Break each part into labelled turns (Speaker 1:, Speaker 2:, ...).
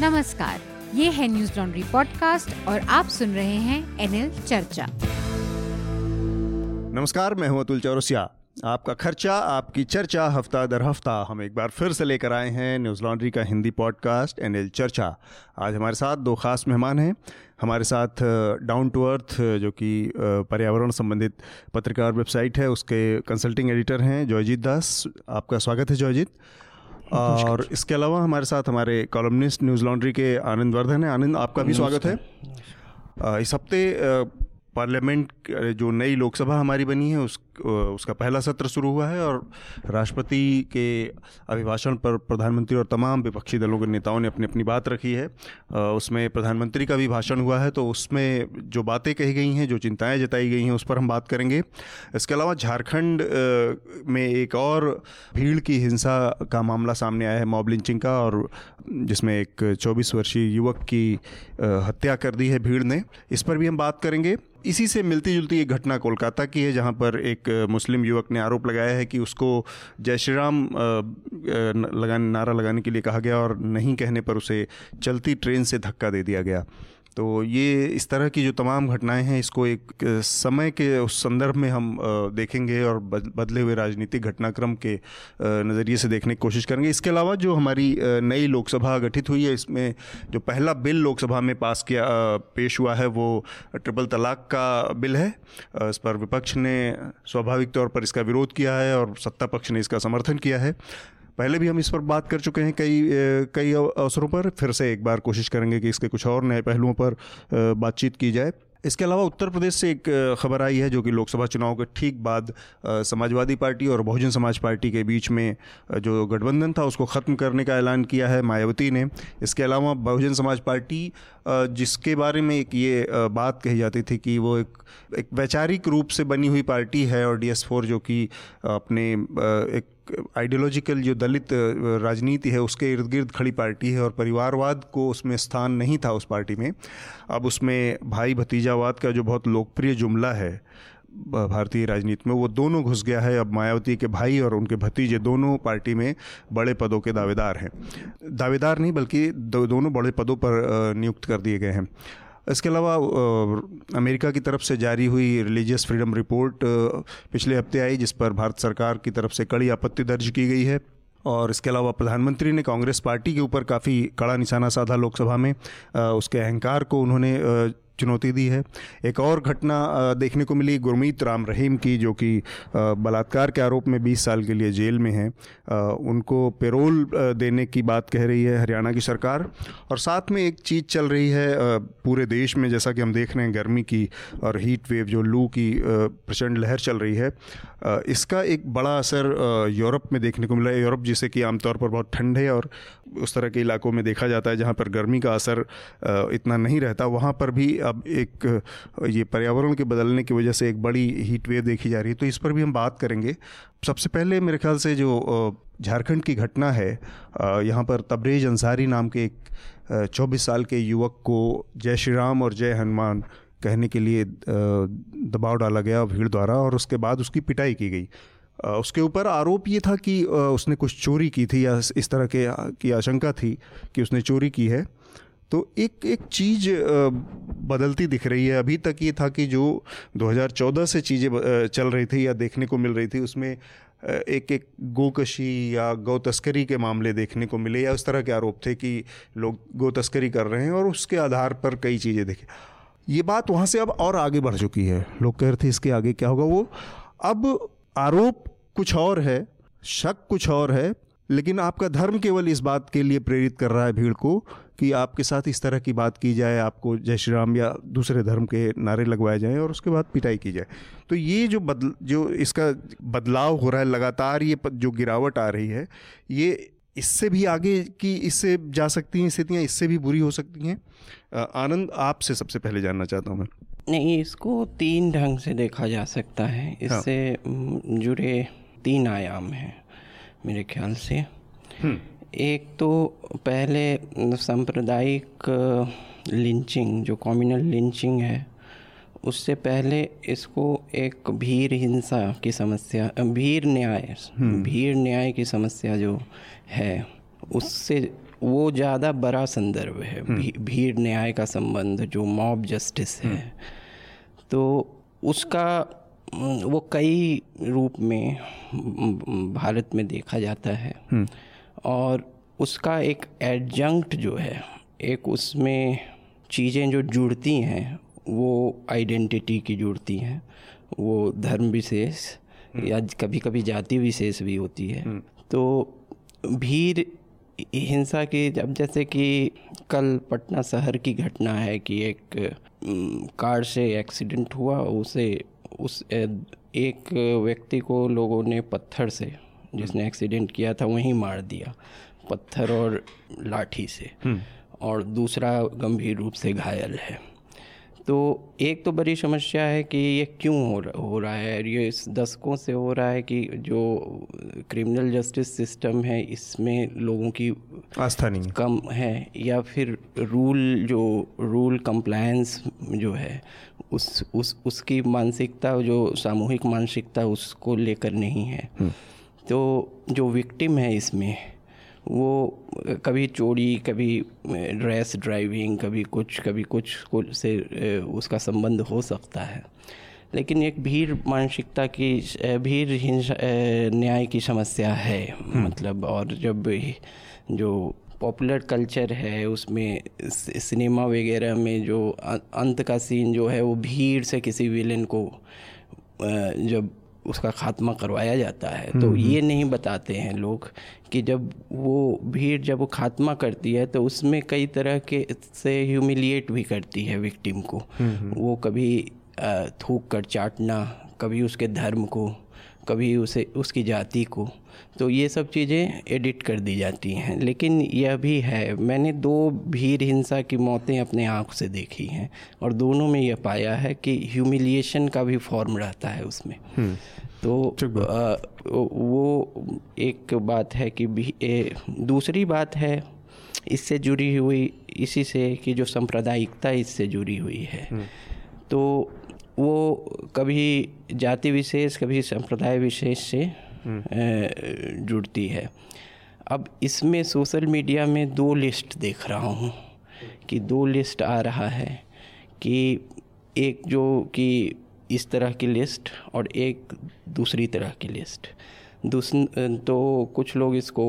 Speaker 1: नमस्कार, ये है न्यूज़ लॉन्ड्री पॉडकास्ट और आप सुन रहे हैं एनएल चर्चा।
Speaker 2: नमस्कार, मैं हूँ अतुल चौरसिया। आपका खर्चा, आपकी चर्चा, हफ़्ता दर हफ़्ता, हम एक बार फिर से लेकर आए हैं न्यूज़ लॉन्ड्री का हिंदी पॉडकास्ट एनएल चर्चा। आज हमारे साथ दो खास मेहमान हैं। हमारे साथ डाउन टू अर्थ जो कि पर्यावरण संबंधित पत्रिका और वेबसाइट है, उसके कंसल्टिंग एडिटर हैं जॉयजीत दास। आपका स्वागत है जॉयजीत। और इसके अलावा हमारे साथ हमारे कॉलमनिस्ट न्यूज़ लॉन्ड्री के आनंद वर्धन है। आनंद आपका भी स्वागत है। इस हफ़्ते पार्लियामेंट जो नई लोकसभा हमारी बनी है उस उसका पहला सत्र शुरू हुआ है और राष्ट्रपति के अभिभाषण पर प्रधानमंत्री और तमाम विपक्षी दलों के नेताओं ने अपनी अपनी बात रखी है। उसमें प्रधानमंत्री का भी भाषण हुआ है तो उसमें जो बातें कही गई हैं, जो चिंताएँ जताई गई हैं, उस पर हम बात करेंगे। इसके अलावा झारखंड में एक और भीड़ की हिंसा का मामला सामने आया है, मॉब लिंचिंग का, और जिसमें एक चौबीस वर्षीय युवक की हत्या कर दी है भीड़ ने। इस पर भी हम बात करेंगे। इसी से मिलती जुलती एक घटना कोलकाता की है, जहाँ पर एक मुस्लिम युवक ने आरोप लगाया है कि उसको जय श्री राम लगाने, नारा लगाने के लिए कहा गया और नहीं कहने पर उसे चलती ट्रेन से धक्का दे दिया गया। तो ये इस तरह की जो तमाम घटनाएँ हैं, इसको एक समय के उस संदर्भ में हम देखेंगे और बदले हुए राजनीतिक घटनाक्रम के नज़रिए से देखने की कोशिश करेंगे। इसके अलावा जो हमारी नई लोकसभा गठित हुई है, इसमें जो पहला बिल लोकसभा में पास किया पेश हुआ है, वो ट्रिपल तलाक का बिल है। इस पर विपक्ष ने स्वाभाविक तौर पर इसका विरोध किया है और सत्ता पक्ष ने इसका समर्थन किया है। पहले भी हम इस पर बात कर चुके हैं कई कई अवसरों पर, फिर से एक बार कोशिश करेंगे कि इसके कुछ और नए पहलुओं पर बातचीत की जाए। इसके अलावा उत्तर प्रदेश से एक खबर आई है जो कि लोकसभा चुनाव के ठीक बाद समाजवादी पार्टी और बहुजन समाज पार्टी के बीच में जो गठबंधन था उसको ख़त्म करने का ऐलान किया है मायावती ने। इसके अलावा बहुजन समाज पार्टी जिसके बारे में एक ये बात कही जाती थी कि वो एक एक वैचारिक रूप से बनी हुई पार्टी है और डी एस फोर जो कि अपने एक आइडियोलॉजिकल जो दलित राजनीति है, उसके इर्द गिर्द खड़ी पार्टी है और परिवारवाद को उसमें स्थान नहीं था उस पार्टी में। अब उसमें भाई भतीजावाद का जो बहुत लोकप्रिय जुमला है भारतीय राजनीति में वो दोनों घुस गया है। अब मायावती के भाई और उनके भतीजे दोनों पार्टी में बड़े पदों के दावेदार हैं। दावेदार नहीं बल्कि दो, दोनों बड़े पदों पर नियुक्त कर दिए गए हैं। इसके अलावा अमेरिका की तरफ़ से जारी हुई रिलीजियस फ्रीडम रिपोर्ट पिछले हफ़्ते आई जिस पर भारत सरकार की तरफ़ से कड़ी आपत्ति दर्ज की गई है। और इसके अलावा प्रधानमंत्री ने कांग्रेस पार्टी के ऊपर काफ़ी कड़ा निशाना साधा लोकसभा में। उसके अहंकार को उन्होंने चुनौती दी है। एक और घटना देखने को मिली गुरमीत राम रहीम की, जो कि बलात्कार के आरोप में 20 साल के लिए जेल में हैं। उनको पेरोल देने की बात कह रही है हरियाणा की सरकार। और साथ में एक चीज़ चल रही है पूरे देश में, जैसा कि हम देख रहे हैं गर्मी की और हीट वेव जो लू की प्रचंड लहर चल रही है। इसका एक बड़ा असर यूरोप में देखने को मिला है। यूरोप जिसे कि आमतौर पर बहुत ठंड है और उस तरह के इलाकों में देखा जाता है जहाँ पर गर्मी का असर इतना नहीं रहता। वहाँ पर भी अब एक, ये पर्यावरण के बदलने की वजह से एक बड़ी हीट वेव देखी जा रही है। तो इस पर भी हम बात करेंगे। सबसे पहले मेरे ख्याल से जो झारखंड की घटना है यहाँ पर तबरेज अंसारी नाम के एक चौबीस साल के युवक को जय श्री राम और जय हनुमान कहने के लिए दबाव डाला गया भीड़ द्वारा और उसके बाद उसकी पिटाई की गई। उसके ऊपर आरोप ये था कि उसने कुछ चोरी की थी या इस तरह के की आशंका थी कि उसने चोरी की है। तो एक एक चीज़ बदलती दिख रही है। अभी तक ये था कि जो 2014 से चीज़ें चल रही थी या देखने को मिल रही थी, उसमें एक एक गोकशी या गौ तस्करी के मामले देखने को मिले या उस तरह के आरोप थे कि लोग गौ तस्करी कर रहे हैं और उसके आधार पर कई चीज़ें देखें। ये बात वहाँ से अब और आगे बढ़ चुकी है। लोग कह रहे थे इसके आगे क्या होगा वो, अब आरोप कुछ और है, शक कुछ और है, लेकिन आपका धर्म केवल इस बात के लिए प्रेरित कर रहा है भीड़ को कि आपके साथ इस तरह की बात की जाए, आपको जय श्री राम या दूसरे धर्म के नारे लगवाए जाएँ और उसके बाद पिटाई की जाए। तो ये जो बदल, जो इसका बदलाव हो रहा है, लगातार ये जो गिरावट आ रही है, ये इससे भी आगे की, इससे जा सकती हैं स्थितियाँ, इससे भी बुरी हो सकती हैं। आनंद आपसे सबसे पहले जानना चाहता हूँ मैं।
Speaker 3: नहीं इसको तीन ढंग से देखा जा सकता है हाँ। इससे हाँ। जुड़े तीन आयाम हैं मेरे ख्याल से। एक तो पहले सांप्रदायिक लिंचिंग जो कम्युनल लिंचिंग है उससे पहले इसको एक भीड़ हिंसा की समस्या भीड़ न्याय। भीड़ न्याय की समस्या जो है उससे वो ज़्यादा बड़ा संदर्भ है भी, भीड़ न्याय का संबंध जो मॉब जस्टिस है। तो उसका वो कई रूप में भारत में देखा जाता है। और उसका एक एडजंक्ट जो है एक उसमें चीज़ें जो जुड़ती हैं वो आइडेंटिटी की जुड़ती हैं। वो धर्म विशेष या कभी कभी जाति विशेष भी होती है। तो भीड़ हिंसा की जब जैसे कि कल पटना शहर की घटना है कि एक कार से एक्सीडेंट हुआ उसे उस एक व्यक्ति को लोगों ने पत्थर से जिसने एक्सीडेंट किया था वहीं मार दिया पत्थर और लाठी से हम्म। और दूसरा गंभीर रूप से घायल है तो एक तो बड़ी समस्या है कि ये क्यों हो रहा हो रहा है ये इस दशकों से हो रहा है कि जो क्रिमिनल जस्टिस सिस्टम है इसमें लोगों की
Speaker 2: आस्था नहीं
Speaker 3: कम है या फिर रूल जो रूल कंप्लायंस जो है उस उस उसकी मानसिकता जो सामूहिक मानसिकता उसको लेकर नहीं है हम्म। तो जो विक्टिम है इसमें वो कभी चोरी कभी ड्रेस ड्राइविंग कभी कुछ कभी कुछ से उसका संबंध हो सकता है लेकिन एक भीड़ मानसिकता की भीड़ हिंसा न्याय की समस्या है हम्म। मतलब और जब जो पॉपुलर कल्चर है उसमें सिनेमा वगैरह में जो अंत का सीन जो है वो भीड़ से किसी विलेन को जब उसका खात्मा करवाया जाता है। तो हम्म, ये हम्म। नहीं बताते हैं लोग कि जब वो भीड़ जब वो खात्मा करती है तो उसमें कई तरह के से ह्यूमिलिएट भी करती है विक्टिम को। हम्म, वो कभी थूक कर चाटना कभी उसके धर्म को कभी उसे उसकी जाति को तो ये सब चीज़ें एडिट कर दी जाती हैं लेकिन यह भी है मैंने दो भीड़ हिंसा की मौतें अपने आँख से देखी हैं और दोनों में यह पाया है कि ह्यूमिलिएशन का भी फॉर्म रहता है उसमें हम्म। तो आ, वो एक बात है कि भी, ए, दूसरी बात है इससे जुड़ी हुई इसी से कि जो सांप्रदायिकता इससे जुड़ी हुई है हम्म। तो वो कभी जाति विशेष कभी संप्रदाय विशेष से हम्म। जुड़ती है अब इसमें सोशल मीडिया में दो लिस्ट देख रहा हूँ कि दो लिस्ट आ रहा है कि एक जो कि इस तरह की लिस्ट और एक दूसरी तरह की लिस्ट दूस तो कुछ लोग इसको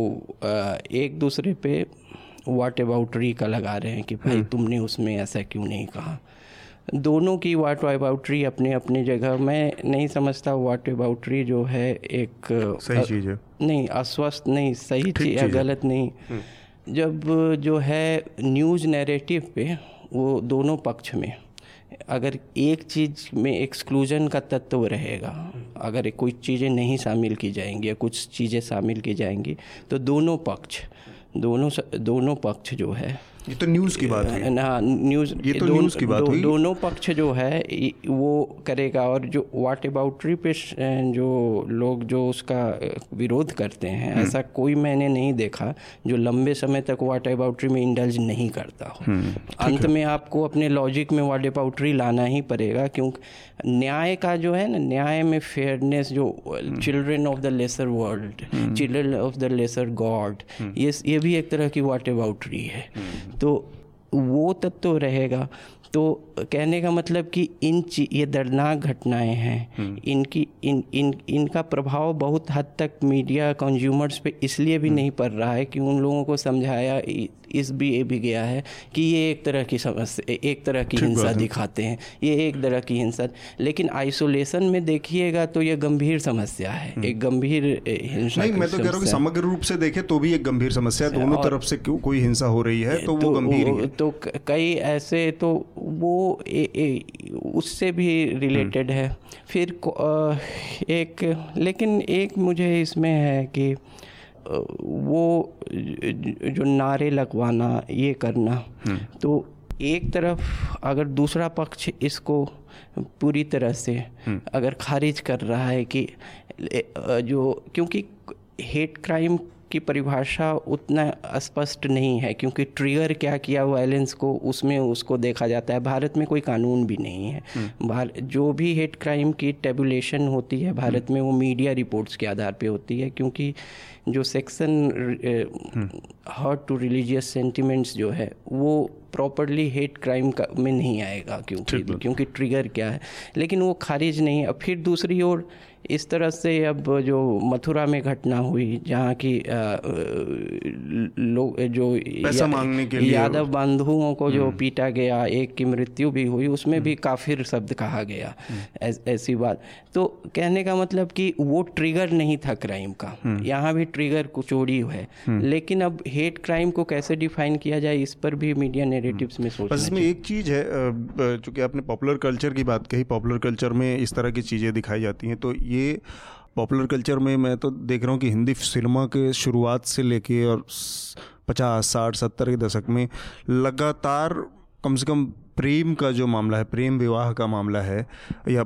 Speaker 3: एक दूसरे पे वाट अबाउटरी का लगा रहे हैं कि भाई हम्म। तुमने उसमें ऐसा क्यों नहीं कहा दोनों की वाट अबाउट्री अपने अपने जगह। मैं नहीं समझता वाट अबाउट्री जो है एक
Speaker 2: सही चीज़ है।
Speaker 3: नहीं अस्वस्थ नहीं सही चीज़ है गलत नहीं। हम्म। जब जो है न्यूज़ नैरेटिव पे वो दोनों पक्ष में अगर एक चीज़ में एक्सक्लूजन का तत्व रहेगा अगर कोई चीज़ें नहीं शामिल की जाएँगी या कुछ चीज़ें शामिल की जाएँगी तो दोनों पक्ष दोनों दोनों पक्ष जो है
Speaker 2: ये तो न्यूज़ की बात है
Speaker 3: हाँ न्यूज़
Speaker 2: ये तो न्यूज़ की बात दो, हुई।
Speaker 3: दोनों पक्ष जो है वो करेगा और जो वाट अबाउट्री पे जो लोग जो उसका विरोध करते हैं हम्म। ऐसा कोई मैंने नहीं देखा जो लंबे समय तक वाट अबाउट्री में इंडल्ज नहीं करता हो। हम्म, अंत में आपको अपने लॉजिक में वाट अबाउट्री लाना ही पड़ेगा क्योंकि न्याय का जो है ना न्याय में फेयरनेस जो children of the lesser world children of the lesser god ये ये भी एक तरह की वाट अबाउट्री है हम्म। तो वो तत्व तो रहेगा तो कहने का मतलब कि इन ये दर्दनाक घटनाएँ हैं हम्म। इनकी इन इन इनका प्रभाव बहुत हद तक मीडिया कंज्यूमर्स पे इसलिए भी हम्म। नहीं पड़ रहा है कि उन लोगों को समझाया इस भी ये भी गया है कि ये एक तरह की समस्या एक तरह की हिंसा दिखाते हैं। ये एक तरह की हिंसा। लेकिन आइसोलेशन में देखिएगा तो ये गंभीर समस्या है। हम्म। एक गंभीर हिंसा
Speaker 2: नहीं मैं तो कह रहा हूँ समग्र रूप से देखे तो भी एक गंभीर समस्या है। दोनों तरफ़ से क्यों कोई हिंसा हो रही है तो, तो वो गंभीर
Speaker 3: तो कई ऐसे तो वो ए, ए, उससे भी रिलेटेड है। फिर एक लेकिन एक मुझे इसमें है कि वो जो नारे लगवाना ये करना हम्म। तो एक तरफ़ अगर दूसरा पक्ष इसको पूरी तरह से हम्म। अगर खारिज कर रहा है कि जो क्योंकि हेट क्राइम की परिभाषा उतना स्पष्ट नहीं है क्योंकि ट्रिगर क्या किया वायलेंस को उसमें उसको देखा जाता है। भारत में कोई कानून भी नहीं है। हम्म। जो भी हेट क्राइम की टेबुलेशन होती है भारत में वो मीडिया रिपोर्ट्स के आधार पे होती है क्योंकि जो section hurt to religious sentiments जो है वो प्रॉपरली हेट क्राइम का में नहीं आएगा क्योंकि क्योंकि ट्रिगर क्या है। लेकिन वो खारिज नहीं है। फिर दूसरी ओर इस तरह से अब जो मथुरा में घटना हुई जहाँ की लोग जो
Speaker 2: पैसा मांगने के लिए
Speaker 3: यादव बंधुओं को जो हम्म। पीटा गया एक की मृत्यु भी हुई उसमें भी हम्म। काफिर शब्द कहा गया हम्म। ऐसी बात। तो कहने का मतलब कि वो ट्रिगर नहीं था क्राइम का। यहाँ भी ट्रिगर कुचोड़ी है लेकिन अब हेट क्राइम को कैसे डिफाइन किया जाए इस पर भी मीडिया नेरेटिव्स में सोचना
Speaker 2: इसमें एक चीज़ है चूँकि आपने पॉपुलर कल्चर की बात कही पॉपुलर कल्चर में इस तरह की चीज़ें दिखाई जाती हैं तो ये पॉपुलर कल्चर में मैं तो देख रहा हूँ कि हिंदी सिनेमा के शुरुआत से लेके और पचास, साठ, सत्तर के दशक में लगातार कम से कम प्रेम का जो मामला है, प्रेम विवाह का मामला है, या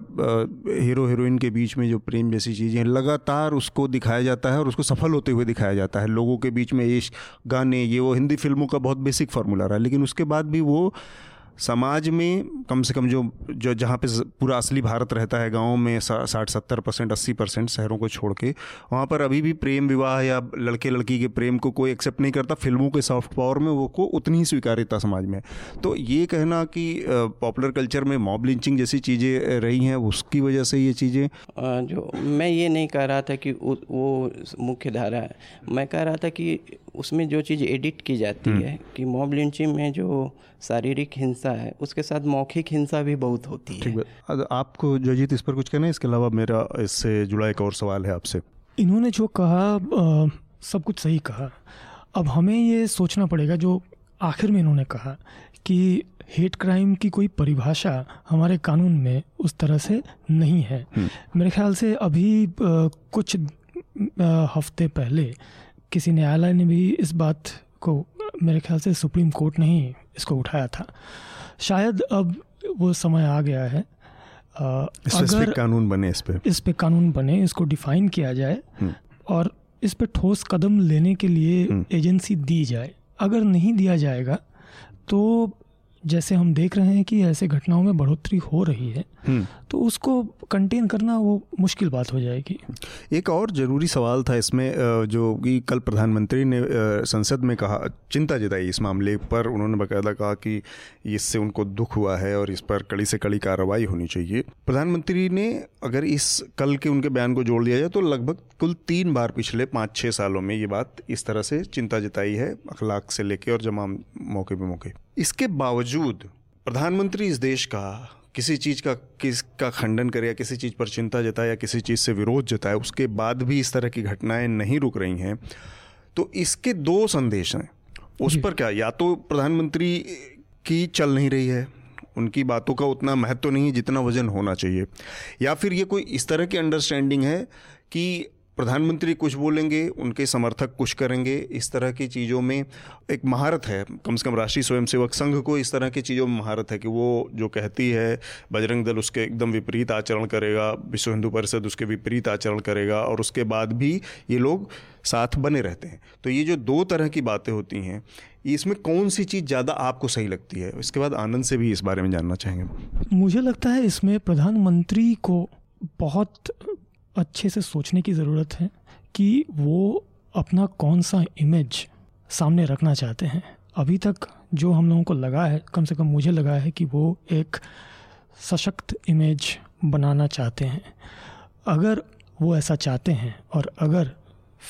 Speaker 2: हीरो हीरोइन के बीच में जो प्रेम जैसी चीज़ें हैं लगातार उसको दिखाया जाता है और उसको सफल होते हुए दिखाया जाता है। लोगों के बीच में इश्क गाने, ये वो हिंदी फ़िल्मों का बहुत बेसिक फार्मूला रहा, लेकिन उसके बाद भी वो समाज में कम से कम जो जो जहाँ पे पूरा असली भारत रहता है गाँव में साठ सत्तर परसेंट अस्सी परसेंट शहरों को छोड़ के वहाँ पर अभी भी प्रेम विवाह या लड़के लड़की के प्रेम को कोई एक्सेप्ट नहीं करता फ़िल्मों के सॉफ्ट पावर में वो को उतनी ही स्वीकार्यता समाज में तो ये कहना कि पॉपुलर कल्चर में मॉब लिंचिंग जैसी चीज़ें रही हैं उसकी वजह से ये चीज़ें?
Speaker 3: जो मैं ये नहीं कह रहा था कि वो मुख्य धारा है। मैं कह रहा था कि उसमें जो चीज़ एडिट की जाती हम्म। है कि मॉब लिंचिंग में जो शारीरिक हिंसा है उसके साथ मौखिक हिंसा भी बहुत होती है।
Speaker 2: ठीक आपको जजीत इस पर कुछ कहना है इसके अलावा मेरा इससे जुड़ा एक और सवाल है आपसे।
Speaker 4: इन्होंने जो कहा आ, सब कुछ सही कहा। अब हमें ये सोचना पड़ेगा जो आखिर में इन्होंने कहा कि हेट क्राइम की कोई परिभाषा हमारे कानून में उस तरह से नहीं है। हम्म। मेरे ख्याल से अभी आ, कुछ आ, हफ़्ते पहले किसी न्यायालय ने भी इस बात को मेरे ख्याल से सुप्रीम कोर्ट ने ही इसको उठाया था। शायद अब वो समय आ गया है
Speaker 2: आ, अगर कानून बने इस पे
Speaker 4: इस पे कानून बने इसको डिफाइन किया जाए हम्म। और इस पे ठोस कदम लेने के लिए हम्म। एजेंसी दी जाए अगर नहीं दिया जाएगा तो जैसे हम देख रहे हैं कि ऐसे घटनाओं में बढ़ोतरी हो रही है हम्म। तो उसको कंटेन करना वो मुश्किल बात हो जाएगी।
Speaker 2: एक और ज़रूरी सवाल था इसमें जो कि कल प्रधानमंत्री ने संसद में कहा चिंता जताई इस मामले पर। उन्होंने बाकायदा कहा कि इससे उनको दुख हुआ है और इस पर कड़ी से कड़ी कार्रवाई होनी चाहिए। प्रधानमंत्री ने अगर इस कल के उनके बयान को जोड़ दिया जाए तो लगभग कुल तीन बार पिछले पाँच छः सालों में ये बात इस तरह से चिंता जताई है अखलाक से लेके और जमाम मौके पे मौके। इसके बावजूद प्रधानमंत्री इस देश का किसी चीज़ का किस का खंडन करे या किसी चीज़ पर चिंता जताए या किसी चीज़ से विरोध जताए उसके बाद भी इस तरह की घटनाएँ नहीं रुक रही हैं तो इसके दो संदेश हैं। उस पर क्या या तो प्रधानमंत्री की चल नहीं रही है उनकी बातों का उतना महत्व तो नहीं है जितना वज़न होना चाहिए या फिर ये कोई इस तरह की अंडरस्टैंडिंग है कि प्रधानमंत्री कुछ बोलेंगे, उनके समर्थक कुछ करेंगे। इस तरह की चीज़ों में एक महारत है। कम से कम राष्ट्रीय स्वयंसेवक संघ को इस तरह की चीज़ों में महारत है कि वो जो कहती है, बजरंग दल उसके एकदम विपरीत आचरण करेगा, विश्व हिंदू परिषद उसके विपरीत आचरण करेगा और उसके बाद भी ये लोग साथ बने रहते हैं। तो ये जो दो तरह की बातें होती हैं, इसमें कौन सी चीज़ ज़्यादा आपको सही लगती है? इसके बाद आनंद से भी इस बारे में जानना चाहेंगे।
Speaker 4: मुझे लगता है इसमें प्रधानमंत्री को बहुत अच्छे से सोचने की ज़रूरत है कि वो अपना कौन सा इमेज सामने रखना चाहते हैं। अभी तक जो हम लोगों को लगा है, कम से कम मुझे लगा है कि वो एक सशक्त इमेज बनाना चाहते हैं। अगर वो ऐसा चाहते हैं और अगर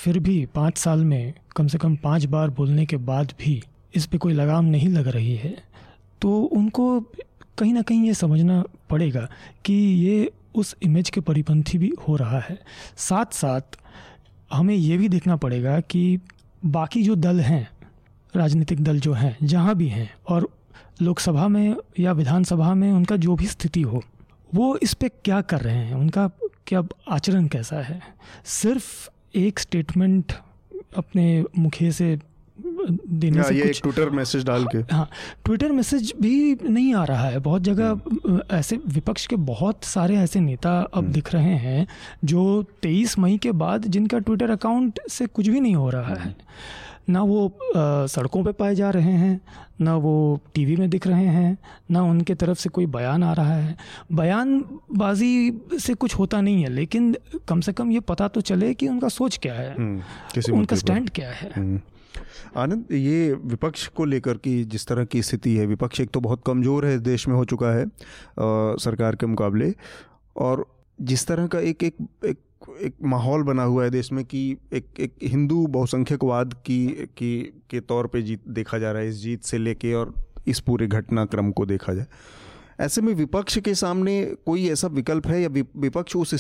Speaker 4: फिर भी पाँच साल में कम से कम पाँच बार बोलने के बाद भी इस पे कोई लगाम नहीं लग रही है तो उनको कहीं ना कहीं ये समझना पड़ेगा कि ये उस इमेज के परिपंथी भी हो रहा है। साथ साथ हमें ये भी देखना पड़ेगा कि बाकी जो दल हैं, राजनीतिक दल जो हैं, जहाँ भी हैं, और लोकसभा में या विधानसभा में उनका जो भी स्थिति हो, वो इस पर क्या कर रहे हैं, उनका क्या आचरण कैसा है? सिर्फ़ एक स्टेटमेंट अपने मुखे से देने
Speaker 2: हाँ,
Speaker 4: से
Speaker 2: ये
Speaker 4: कुछ
Speaker 2: ट्विटर मैसेज डाल के।
Speaker 4: हाँ ट्विटर मैसेज भी नहीं आ रहा है। बहुत जगह
Speaker 2: हम्म।
Speaker 4: ऐसे विपक्ष के बहुत सारे ऐसे नेता अब दिख रहे हैं जो 23 मई के बाद जिनका ट्विटर अकाउंट से कुछ भी नहीं हो रहा है। ना वो अ, सड़कों पे पाए जा रहे हैं ना वो टीवी में दिख रहे हैं ना उनके तरफ़ से कोई बयान आ रहा है। बयानबाजी से कुछ होता नहीं है लेकिन कम से कम ये पता तो चले कि उनका सोच क्या है।
Speaker 2: हम्म,
Speaker 4: उनका स्टैंड क्या है।
Speaker 2: हम्म। आनंद ये विपक्ष को लेकर की जिस तरह की स्थिति है विपक्ष एक तो बहुत कमज़ोर है देश में हो चुका है अ, सरकार के मुकाबले और जिस तरह का एक एक एक एक माहौल बना हुआ है देश में कि एक एक हिंदू बहुसंख्यकवाद की की के तौर पे जीत देखा जा रहा है इस जीत से लेके और इस पूरे घटनाक्रम को देखा जाए। ऐसे में विपक्ष के सामने कोई ऐसा विकल्प है या विपक्ष उस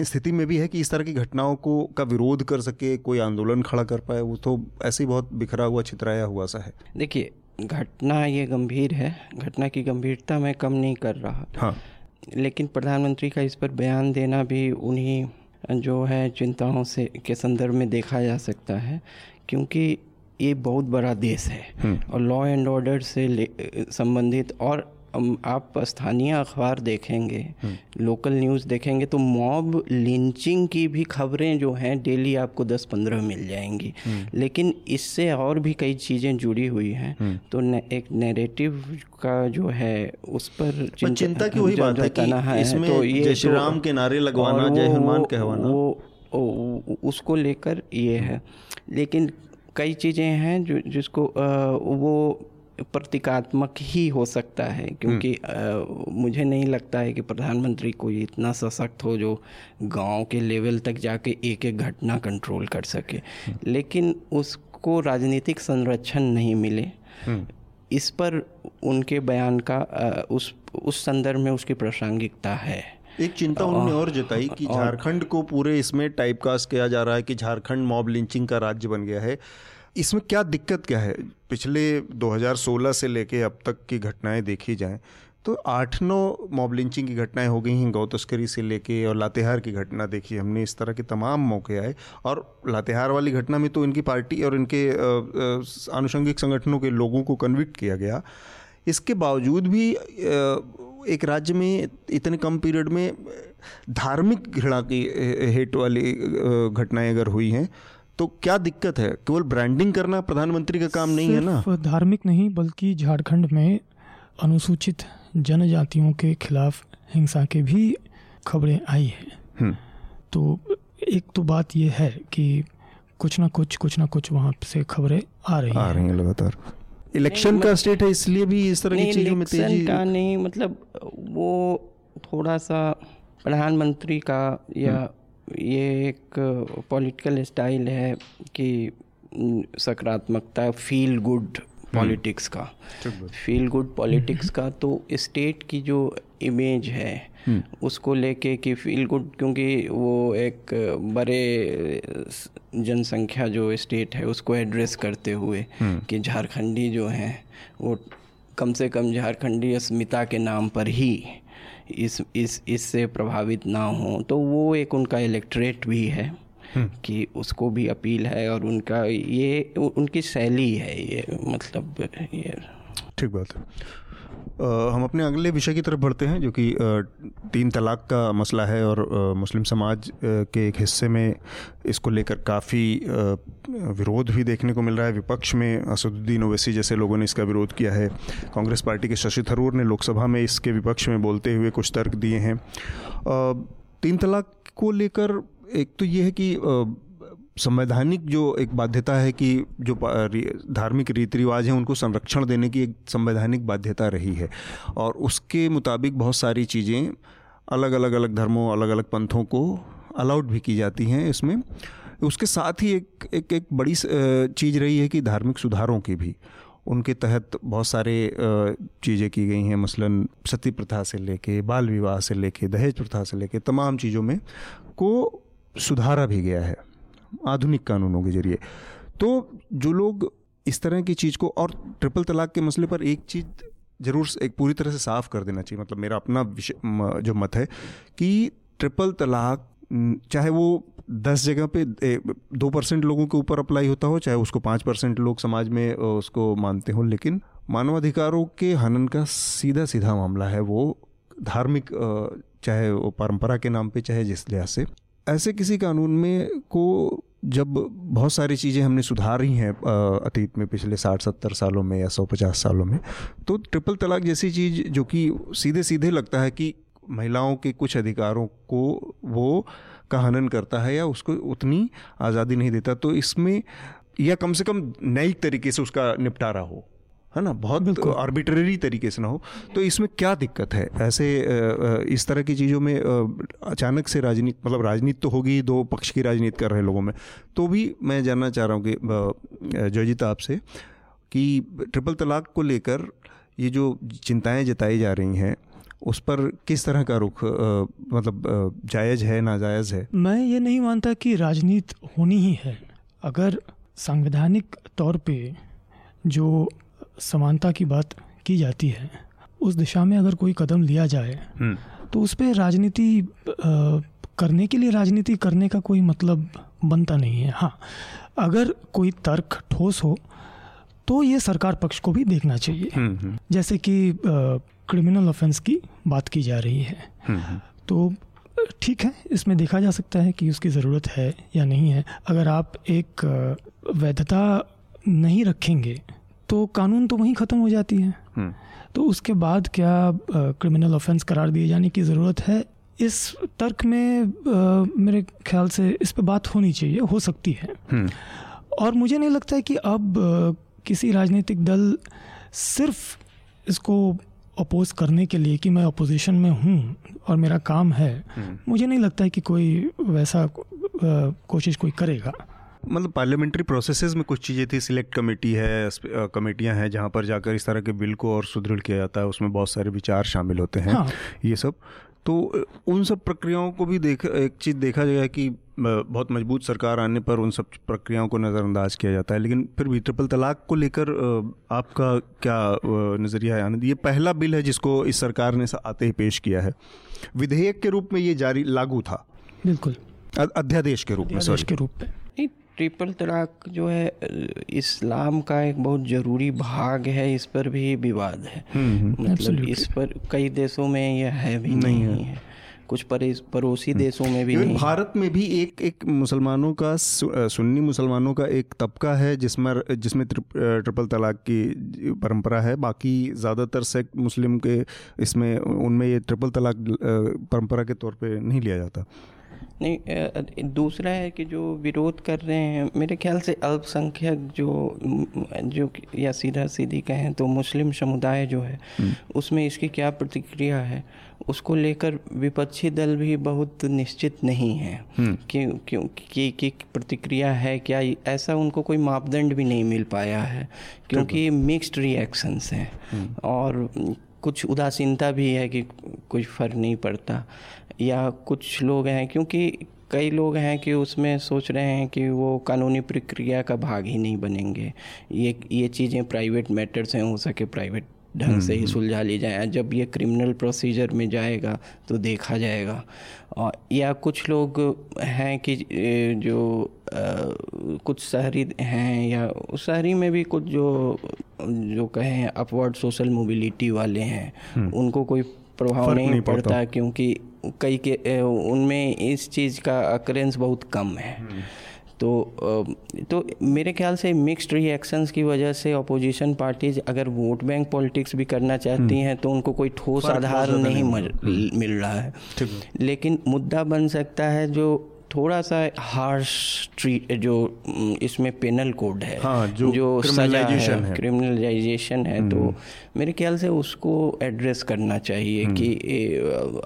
Speaker 2: स्थिति में भी है कि इस तरह की घटनाओं को का विरोध कर सके कोई आंदोलन खड़ा कर पाए वो तो ऐसे ही बहुत बिखरा हुआ छितराया हुआ सा है।
Speaker 3: देखिए घटना ये गंभीर है घटना की गंभीरता मैं कम नहीं कर रहा।
Speaker 2: हाँ।
Speaker 3: लेकिन प्रधानमंत्री का इस पर बयान देना भी उन्हीं जो है चिंताओं से के संदर्भ में देखा जा सकता है क्योंकि ये बहुत बड़ा देश है। और लॉ एंड ऑर्डर से संबंधित और आप स्थानीय अखबार देखेंगे लोकल न्यूज़ देखेंगे तो मॉब लिंचिंग की भी खबरें जो हैं डेली आपको 10-15 मिल जाएँगी। लेकिन इससे और भी कई चीज़ें जुड़ी हुई हैं। तो ने, एक नैरेटिव का जो है उस पर
Speaker 2: चिंता की वही बात है कि
Speaker 3: है,
Speaker 2: इसमें
Speaker 3: तो ये
Speaker 2: जय श्री
Speaker 3: तो-
Speaker 2: राम के नारे लगवाना, जय हनुमान कहवाना।
Speaker 3: वो वो- उसको लेकर ये है। लेकिन कई चीज़ें हैं जो जिसको अ, वो प्रतीकात्मक ही हो सकता है क्योंकि अ, मुझे नहीं लगता है कि प्रधानमंत्री कोई इतना सशक्त हो जो गाँव के लेवल तक जाके एक एक घटना कंट्रोल कर सके। लेकिन उसको राजनीतिक संरक्षण नहीं मिले। इस पर उनके बयान का अ, उस उस संदर्भ में उसकी प्रासंगिकता है।
Speaker 2: एक चिंता उन्होंने और जताई कि झारखंड को पूरे इसमें टाइपकास्ट किया जा रहा है कि झारखंड मॉब लिंचिंग का राज्य बन गया है। इसमें क्या दिक्कत क्या है? पिछले 2016 से लेके अब तक की घटनाएँ देखी जाएँ तो आठ नौ मॉब लिंचिंग की घटनाएँ हो गई हैं गौ तस्करी से लेके और लातेहार की घटना देखी, हमने इस तरह के तमाम मौके आए। और लातेहार वाली घटना में तो इनकी पार्टी और इनके आनुषंगिक संगठनों के लोगों को कन्विक्ट किया गया। इसके बावजूद भी एक राज्य में इतने कम पीरियड में धार्मिक घृणा की हेट वाली घटनाएँ अगर हुई हैं तो क्या दिक्कत है? केवल ब्रांडिंग करना प्रधानमंत्री का काम नहीं है ना?
Speaker 4: धार्मिक नहीं बल्कि झारखंड में अनुसूचित जनजातियों के खिलाफ हिंसा के भी खबरें आई हैं।
Speaker 2: हम्म,
Speaker 4: तो एक तो बात यह है कि कुछ ना कुछ कुछ ना कुछ वहाँ से खबरें आ रही
Speaker 2: आ रही हैं लगातार। इलेक्शन का स्टेट है इसलिए भी इस तरह की चीज़ों में तेज़ी
Speaker 3: का नहीं मतलब वो थोड़ा सा प्रधानमंत्री का या ये एक पॉलिटिकल स्टाइल है कि सकारात्मकता फील गुड पॉलिटिक्स का। फील गुड पॉलिटिक्स का तो स्टेट की जो इमेज है उसको लेके कि फील गुड क्योंकि वो एक बड़े जनसंख्या जो स्टेट है उसको एड्रेस करते हुए कि झारखंडी जो हैं वो कम से कम झारखंडी अस्मिता के नाम पर ही इस इस इससे प्रभावित ना हो तो वो एक उनका इलेक्ट्रेट भी है कि उसको भी अपील है और उनका ये उनकी शैली है ये मतलब ये।
Speaker 2: ठीक बात है। हम अपने अगले विषय की तरफ़ बढ़ते हैं, जो कि तीन तलाक का मसला है और मुस्लिम समाज के एक हिस्से में इसको लेकर काफ़ी विरोध भी देखने को मिल रहा है। विपक्ष में असदुद्दीन ओवैसी जैसे लोगों ने इसका विरोध किया है। कांग्रेस पार्टी के शशि थरूर ने लोकसभा में इसके विपक्ष में बोलते हुए कुछ तर्क दिए हैं। तीन तलाक को लेकर एक तो ये है कि संवैधानिक जो एक बाध्यता है कि जो धार्मिक रीति रिवाज हैं, उनको संरक्षण देने की एक संवैधानिक बाध्यता रही है। और उसके मुताबिक बहुत सारी चीज़ें अलग अलग अलग धर्मों अलग अलग पंथों को अलाउड भी की जाती हैं इसमें। उसके साथ ही एक एक एक बड़ी चीज़ रही है कि धार्मिक सुधारों की भी। उनके तहत बहुत सारे चीज़ें की गई हैं, मसलन सती प्रथा से लेके, बाल विवाह से लेके, दहेज प्रथा से लेके, तमाम चीज़ों में को सुधारा भी गया है। आधुनिक कानूनों के ज़रिए। तो जो लोग इस तरह की चीज़ को और ट्रिपल तलाक के मसले पर एक चीज़ ज़रूर एक पूरी तरह से साफ़ कर देना चाहिए मतलब मेरा अपना विषय जो मत है कि ट्रिपल तलाक चाहे वो दस जगह पे दो परसेंट लोगों के ऊपर अप्लाई होता हो, चाहे उसको पाँच परसेंट लोग समाज में उसको मानते हो, लेकिन मानवाधिकारों के हनन का सीधा सीधा मामला है वो धार्मिक चाहे वो परंपरा के नाम पे, चाहे जिस लिहाज से। ऐसे किसी कानून में को जब बहुत सारी चीज़ें हमने सुधारी हैं अतीत में पिछले साठ, सत्तर सालों में या सौ पचास सालों में तो ट्रिपल तलाक जैसी चीज़ जो कि सीधे सीधे लगता है कि महिलाओं के कुछ अधिकारों को वो का हनन करता है या उसको उतनी आज़ादी नहीं देता तो इसमें या कम से कम न्यायिक तरीके से उसका निपटारा हो। है ना? बहुत आर्बिट्रेरी तरीके से ना हो। तो इसमें क्या दिक्कत है? ऐसे इस तरह की चीज़ों में अचानक से राजनीति मतलब राजनीति तो होगी दो पक्ष की राजनीति कर रहे लोगों में। तो भी मैं जानना चाह रहा हूँ कि जयजीता आपसे कि ट्रिपल तलाक को लेकर ये जो चिंताएँ जताई जा रही हैं उस पर किस तरह का रुख मतलब जायज़ है नाजायज़ है?
Speaker 4: मैं ये नहीं मानता कि राजनीति होनी ही है। अगर संवैधानिक तौर पे जो समानता की बात की जाती है। उस दिशा में अगर कोई कदम लिया जाए हम्म। तो उस पर राजनीति करने के लिए राजनीति करने का कोई मतलब बनता नहीं है। हाँ अगर कोई तर्क ठोस हो तो ये सरकार पक्ष को भी देखना चाहिए। हम्म, हम्म। जैसे कि क्रिमिनल ऑफेंस की बात की जा रही है। तो ठीक है इसमें देखा जा सकता है कि उसकी ज़रूरत है या नहीं है। अगर आप एक वैधता नहीं रखेंगे तो कानून तो वहीं ख़त्म हो जाती है हम्म। तो उसके बाद क्या क्रिमिनल ऑफेंस करार दिए जाने की ज़रूरत है इस तर्क में आ, मेरे ख्याल से इस पर बात होनी चाहिए हो सकती है हम्म। और मुझे नहीं लगता है कि अब आ, किसी राजनीतिक दल सिर्फ़ इसको अपोज करने के लिए कि मैं अपोजिशन में हूँ और मेरा काम है हम्म। मुझे नहीं लगता है कि कोई वैसा कोशिश कोई करेगा
Speaker 2: मतलब पार्लियामेंट्री प्रोसेसेस में कुछ चीज़ें थी। सिलेक्ट कमेटी है कमेटियाँ हैं जहाँ पर जाकर इस तरह के बिल को और सुदृढ़ किया जाता है। उसमें बहुत सारे विचार शामिल होते हैं हाँ। ये सब। तो उन सब प्रक्रियाओं को भी देख एक चीज़ देखा जाएगा कि बहुत मज़बूत सरकार आने पर उन सब प्रक्रियाओं को नज़रअंदाज किया जाता है। लेकिन फिर भी ट्रिपल तलाक को लेकर आपका क्या नज़रिया है आनंद? ये पहला बिल है जिसको इस सरकार ने आते ही पेश किया है। विधेयक के रूप में ये जारी लागू था।
Speaker 4: बिल्कुल।
Speaker 2: अध्यादेश के रूप में
Speaker 4: अध्यादेश के रूप में।
Speaker 3: ट्रिपल तलाक जो है इस्लाम का एक बहुत ज़रूरी भाग है इस पर भी विवाद है। मतलब इस पर कई देशों में यह है भी नहीं, नहीं है। कुछ पड़ोसी हम्म। देशों में भी नहीं
Speaker 2: भारत में भी एक एक मुसलमानों का सुन्नी मुसलमानों का एक तबका है जिसमें जिसमें ट्रिपल तलाक की परंपरा है। बाकी ज़्यादातर सेक मुस्लिम के इसमें उनमें ये ट्रिपल तलाक परंपरा के तौर पे नहीं लिया जाता।
Speaker 3: नहीं दूसरा है कि जो विरोध कर रहे हैं मेरे ख्याल से अल्पसंख्यक जो जो या सीधा सीधी कहें तो मुस्लिम समुदाय जो है हम्म। उसमें इसकी क्या प्रतिक्रिया है उसको लेकर विपक्षी दल भी बहुत निश्चित नहीं है हम्म। क्यों क्यों की, की प्रतिक्रिया है क्या ऐसा उनको कोई मापदंड भी नहीं मिल पाया है क्योंकि मिक्स्ड रिएक्शंस हैं हम्म। और कुछ उदासीनता भी है कि कुछ फ़र्क नहीं पड़ता या कुछ लोग हैं क्योंकि कई लोग हैं कि उसमें सोच रहे हैं कि वो कानूनी प्रक्रिया का भाग ही नहीं बनेंगे ये ये चीज़ें प्राइवेट मैटर्स हैं हो सके प्राइवेट ढंग से ही हम्म, हम्म। सुलझा ली जाए जब ये क्रिमिनल प्रोसीजर में जाएगा तो देखा जाएगा और या कुछ लोग हैं कि जो आ, कुछ शहरी हैं या शहरी में भी कुछ जो जो कहें अपवर्ड सोशल मोबिलिटी वाले हैं हम्म। उनको कोई प्रभाव नहीं, नहीं पड़ता क्योंकि कई के उनमें इस चीज़ का अक्रेंस बहुत कम है। तो तो मेरे ख्याल से मिक्स्ड रिएक्शंस की वजह से अपोजिशन पार्टीज़ अगर वोट बैंक पॉलिटिक्स भी करना चाहती हम्म। हैं तो उनको कोई ठोस आधार नहीं नहीं मिल रहा। है। लेकिन मुद्दा बन सकता है जो थोड़ा सा हार्श ट्रीट जो इसमें पेनल कोड है
Speaker 2: हाँ, जो, जो सजा है
Speaker 3: क्रिमिनलाइजेशन है, है तो हम्म। मेरे ख्याल से उसको एड्रेस करना चाहिए कि ए,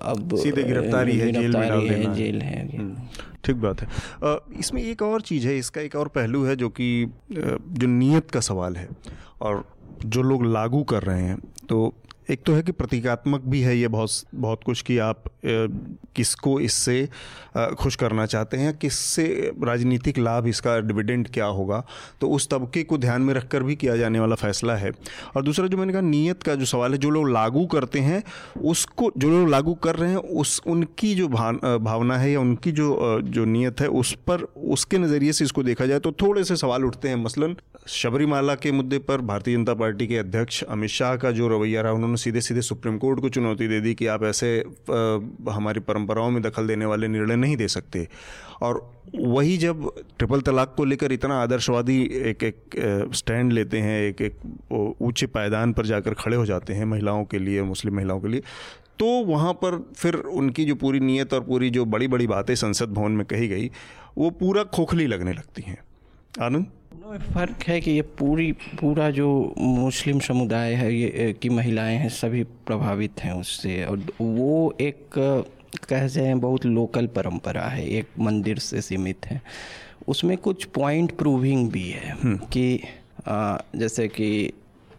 Speaker 3: अब
Speaker 2: सीधे गिरफ्तारी है
Speaker 3: गिरफ्तारी है जेल है
Speaker 2: ठीक बात है। इसमें एक और चीज़ है इसका एक और पहलू है जो कि जो नीयत का सवाल है और जो लोग लागू कर रहे हैं तो एक तो है कि प्रतीकात्मक भी है, ये बहुत बहुत कुछ कि आप किसको इससे खुश करना चाहते हैं, किससे राजनीतिक लाभ, इसका डिविडेंड क्या होगा? तो उस तबके को ध्यान में रखकर भी किया जाने वाला फैसला है। और दूसरा जो मैंने कहा, नीयत का जो सवाल है, जो लोग लागू करते हैं, उसको, जो लोग लागू कर रहे हैं, उस, उनकी जो भावना है या उनकी जो जो नीयत है, उस पर, उसके नज़रिए से इसको देखा जाए तो थोड़े से सवाल उठते हैं। मसलन, शबरीमाला के मुद्दे पर भारतीय जनता पार्टी के अध्यक्ष अमित शाह का जो रवैया रहा, उन्होंने सीधे सीधे सुप्रीम कोर्ट को चुनौती दे दी कि आप ऐसे हमारी परंपराओं में दखल देने वाले निर्णय नहीं दे सकते। और वही जब ट्रिपल तलाक को लेकर इतना आदर्शवादी एक एक स्टैंड लेते हैं, एक एक ऊँचे पायदान पर जाकर खड़े हो जाते हैं महिलाओं के लिए, मुस्लिम महिलाओं के लिए तो वहाँ पर फिर उनकी जो पूरी नीयत और पूरी जो बड़ी बड़ी बातें संसद भवन में कही गई, वो पूरा खोखली लगने लगती हैं। आनंद?
Speaker 3: फ़र्क है कि ये पूरी पूरा जो मुस्लिम समुदाय है ये की महिलाएँ हैं सभी प्रभावित हैं उससे और वो एक कह जाए बहुत लोकल परंपरा है एक मंदिर से सीमित है उसमें कुछ पॉइंट प्रूविंग भी है हम्म। कि आ, जैसे कि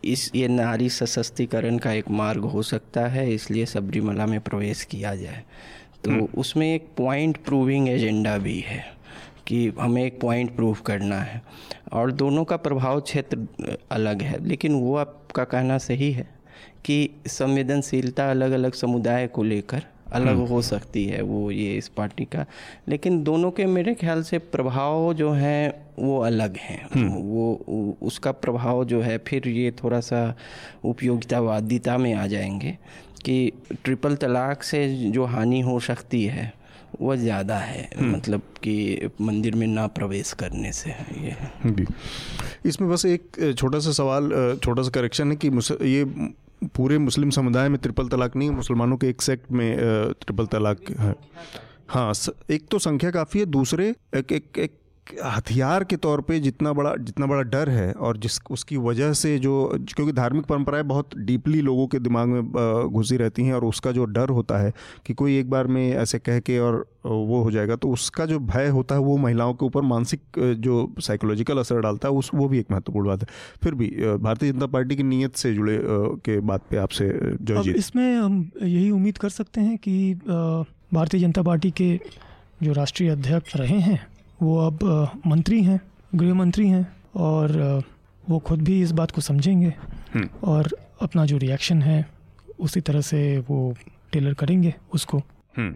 Speaker 3: इस ये नारी सशक्तिकरण का एक मार्ग हो सकता है इसलिए सबरीमला में प्रवेश किया जाए तो हम्म। उसमें एक पॉइंट प्रूविंग एजेंडा भी है कि हमें एक पॉइंट प्रूव करना है और दोनों का प्रभाव क्षेत्र अलग है लेकिन वो आपका कहना सही है कि संवेदनशीलता अलग अलग समुदाय को लेकर अलग हम्म। हो सकती है वो ये इस पार्टी का लेकिन दोनों के मेरे ख्याल से प्रभाव जो हैं वो अलग हैं हम्म। वो उसका प्रभाव जो है फिर ये थोड़ा सा उपयोगितावादिता में आ जाएँगे कि ट्रिपल तलाक से जो हानि हो सकती है वह ज़्यादा है हम्म। मतलब कि मंदिर में ना प्रवेश करने से ये
Speaker 2: जी। इसमें बस एक छोटा सा सवाल छोटा सा करेक्शन है कि ये पूरे मुस्लिम समुदाय में ट्रिपल तलाक नहीं है मुसलमानों के एक सेक्ट में ट्रिपल तलाक है। हाँ एक तो संख्या काफ़ी है दूसरे एक एक एक हथियार के तौर पे जितना बड़ा जितना बड़ा डर है और जिस उसकी वजह से जो क्योंकि धार्मिक परंपराएँ बहुत डीपली लोगों के दिमाग में घुसी रहती हैं और उसका जो डर होता है कि कोई एक बार में ऐसे कह के और वो हो जाएगा तो उसका जो भय होता है वो महिलाओं के ऊपर मानसिक जो साइकोलॉजिकल असर डालता है उस वो भी एक महत्वपूर्ण बात है। फिर भी भारतीय जनता पार्टी की नीयत से जुड़े के बात पे आपसे
Speaker 4: जो। इसमें हम यही उम्मीद कर सकते हैं कि भारतीय जनता पार्टी के जो राष्ट्रीय अध्यक्ष रहे हैं वो अब मंत्री हैं गृह मंत्री हैं और वो खुद भी इस बात को समझेंगे हम्म। और अपना जो रिएक्शन है उसी तरह से वो टेलर करेंगे उसको
Speaker 2: हम्म।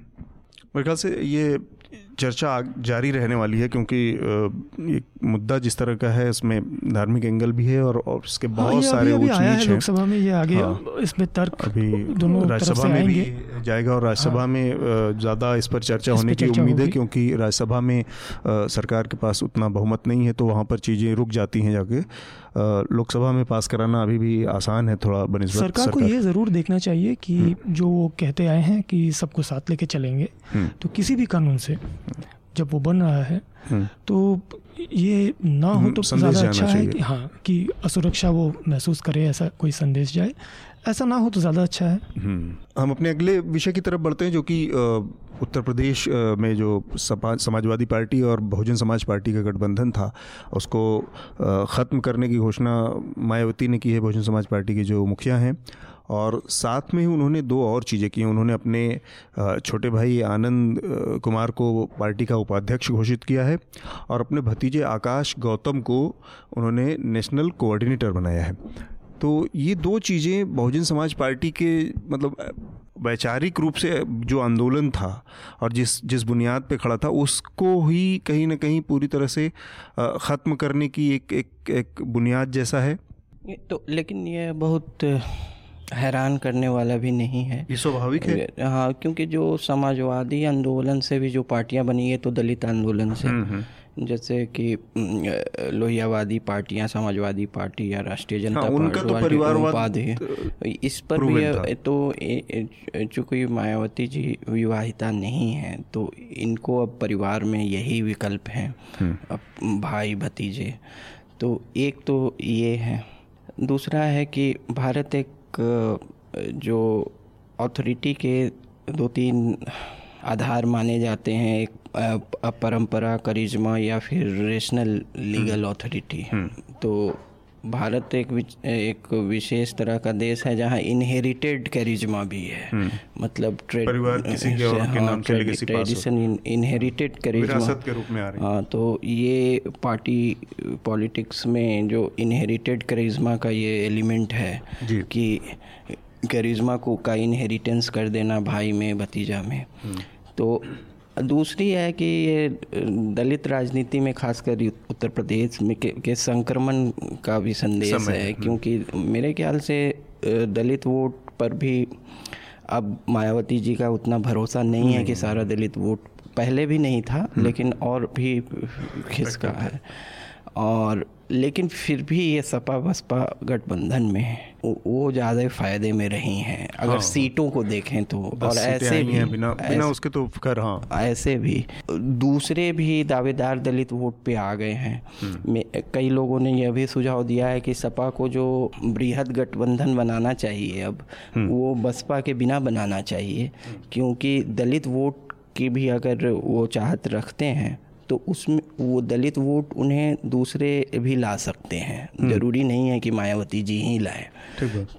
Speaker 2: मेरे ख्याल से ये चर्चा जारी रहने वाली है क्योंकि ये मुद्दा जिस तरह का है इसमें धार्मिक एंगल भी है और, और इसके हाँ, बहुत हाँ, सारे
Speaker 4: अभी, अभी आया है लोकसभा में ये आगे हाँ, इसमें तर्क
Speaker 2: अभी दोनों राज्यसभा में भी जाएगा और राज्यसभा हाँ, में ज़्यादा इस पर चर्चा होने की उम्मीद है क्योंकि राज्यसभा में सरकार के पास उतना बहुमत नहीं है तो वहाँ पर चीज़ें रुक जाती हैं जाके। लोकसभा में पास कराना अभी भी आसान है थोड़ा
Speaker 4: बनस्बत सरकार, को ये ज़रूर देखना चाहिए कि हम्म। जो वो कहते आए हैं कि सबको साथ लेके चलेंगे हम्म। तो किसी भी कानून से जब वो बन रहा है हम्म। तो ये ना हो तो ज़्यादा अच्छा है कि हाँ कि असुरक्षा वो महसूस करे ऐसा कोई संदेश जाए। ऐसा ना हो तो ज़्यादा अच्छा है।
Speaker 2: हम अपने अगले विषय की तरफ़ बढ़ते हैं जो कि उत्तर प्रदेश में जो समाजवादी पार्टी और बहुजन समाज पार्टी का गठबंधन था उसको ख़त्म करने की घोषणा मायावती ने की है बहुजन समाज पार्टी के जो मुखिया हैं। और साथ में ही उन्होंने दो और चीज़ें की। उन्होंने अपने छोटे भाई आनंद कुमार को पार्टी का उपाध्यक्ष घोषित किया है और अपने भतीजे आकाश गौतम को उन्होंने नेशनल कोऑर्डिनेटर बनाया है। तो ये दो चीज़ें बहुजन समाज पार्टी के मतलब वैचारिक रूप से जो आंदोलन था और जिस जिस बुनियाद पे खड़ा था, उसको ही कहीं ना कहीं पूरी तरह से ख़त्म करने की एक एक एक बुनियाद जैसा है।
Speaker 3: तो लेकिन ये बहुत हैरान करने वाला भी नहीं है।
Speaker 2: ये स्वाभाविक है।
Speaker 3: हाँ क्योंकि जो समाजवादी आंदोलन से भी जो पार्टियाँ बनी है तो दलित आंदोलन से। हम्म, हम्म। जैसे कि लोहियावादी पार्टियाँ समाजवादी पार्टी या राष्ट्रीय जनता हाँ,
Speaker 2: उनका तो परिवारवाद है।
Speaker 3: इस पर भी तो चूँकि मायावती जी विवाहिता नहीं है तो इनको अब परिवार में यही विकल्प है। हम्म। अब भाई भतीजे तो एक तो ये है। दूसरा है कि भारत एक जो अथॉरिटी के दो तीन आधार माने जाते हैं एक परंपरा करिश्मा या फिर रेशनल लीगल अथॉरिटी तो भारत एक विच, एक विशेष तरह का देश है जहाँ इनहेरिटेड कैरिज्मा भी है। हम्म। मतलब
Speaker 2: परिवार किसी के और के नाम से ट्रेडिशन
Speaker 3: इनहेरिटेड कैरिज्मा
Speaker 2: के रूप में आ रही
Speaker 3: हाँ। तो ये पार्टी पॉलिटिक्स में जो इनहेरिटेड कैरिज्मा का ये एलिमेंट है कि कैरिज्मा को का इनहेरिटेंस कर देना भाई में भतीजा में। हम्म। तो दूसरी है कि ये दलित राजनीति में खासकर उत्तर प्रदेश में के, के संक्रमण का भी संदेश है हम्म। क्योंकि मेरे ख्याल से दलित वोट पर भी अब मायावती जी का उतना भरोसा नहीं नहीं है कि सारा दलित वोट पहले भी नहीं था हम्म। लेकिन और भी खिसका है और लेकिन फिर भी ये सपा बसपा गठबंधन में है वो ज़्यादा फ़ायदे में रही हैं। अगर हाँ, सीटों को देखें तो और ऐसे भी
Speaker 2: हैं बिना बिना उसके तो कर हाँ।
Speaker 3: ऐसे भी दूसरे भी दावेदार दलित वोट पे आ गए हैं। हम्म। कई लोगों ने यह भी सुझाव दिया है कि सपा को जो बृहद गठबंधन बनाना चाहिए अब हम्म। वो बसपा के बिना बनाना चाहिए। क्योंकि दलित वोट की भी अगर वो चाहत रखते हैं तो उसमें वो दलित वोट उन्हें दूसरे भी ला सकते हैं। हम्म। ज़रूरी नहीं है कि मायावती जी ही लाए।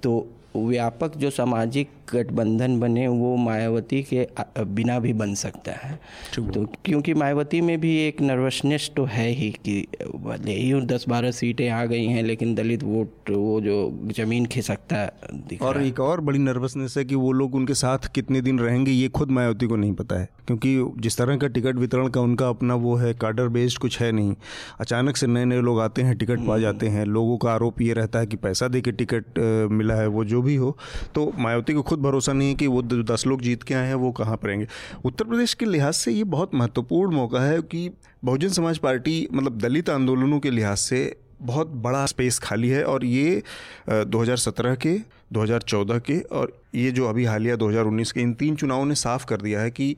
Speaker 3: तो व्यापक जो सामाजिक गठबंधन बने वो मायावती के बिना भी बन सकता है। तो क्योंकि मायावती में भी एक नर्वसनेस तो है ही कि भले ही दस बारह सीटें आ गई हैं लेकिन दलित वोट वो जो ज़मीन खिसकता
Speaker 2: दिख और एक और बड़ी नर्वसनेस है कि वो लोग उनके साथ कितने दिन रहेंगे ये खुद मायावती को नहीं पता है। क्योंकि जिस तरह का टिकट वितरण का उनका अपना वो है कार्डर बेस्ड कुछ है नहीं। अचानक से नए नए लोग आते हैं टिकट पा जाते हैं लोगों का आरोप ये रहता है कि पैसा दे के टिकट मिला है वो जो भी हो तो मायावती को खुद भरोसा नहीं है कि वो दस लोग जीत के आए हैं, वो कहाँ पर रहेंगे। उत्तर प्रदेश के लिहाज से ये बहुत महत्वपूर्ण मौका है कि बहुजन समाज पार्टी मतलब दलित आंदोलनों के लिहाज से बहुत बड़ा स्पेस खाली है और ये 2017 के 2014 के और ये जो अभी हालिया 2019 के, इन तीन चुनावों ने साफ़ कर दिया है कि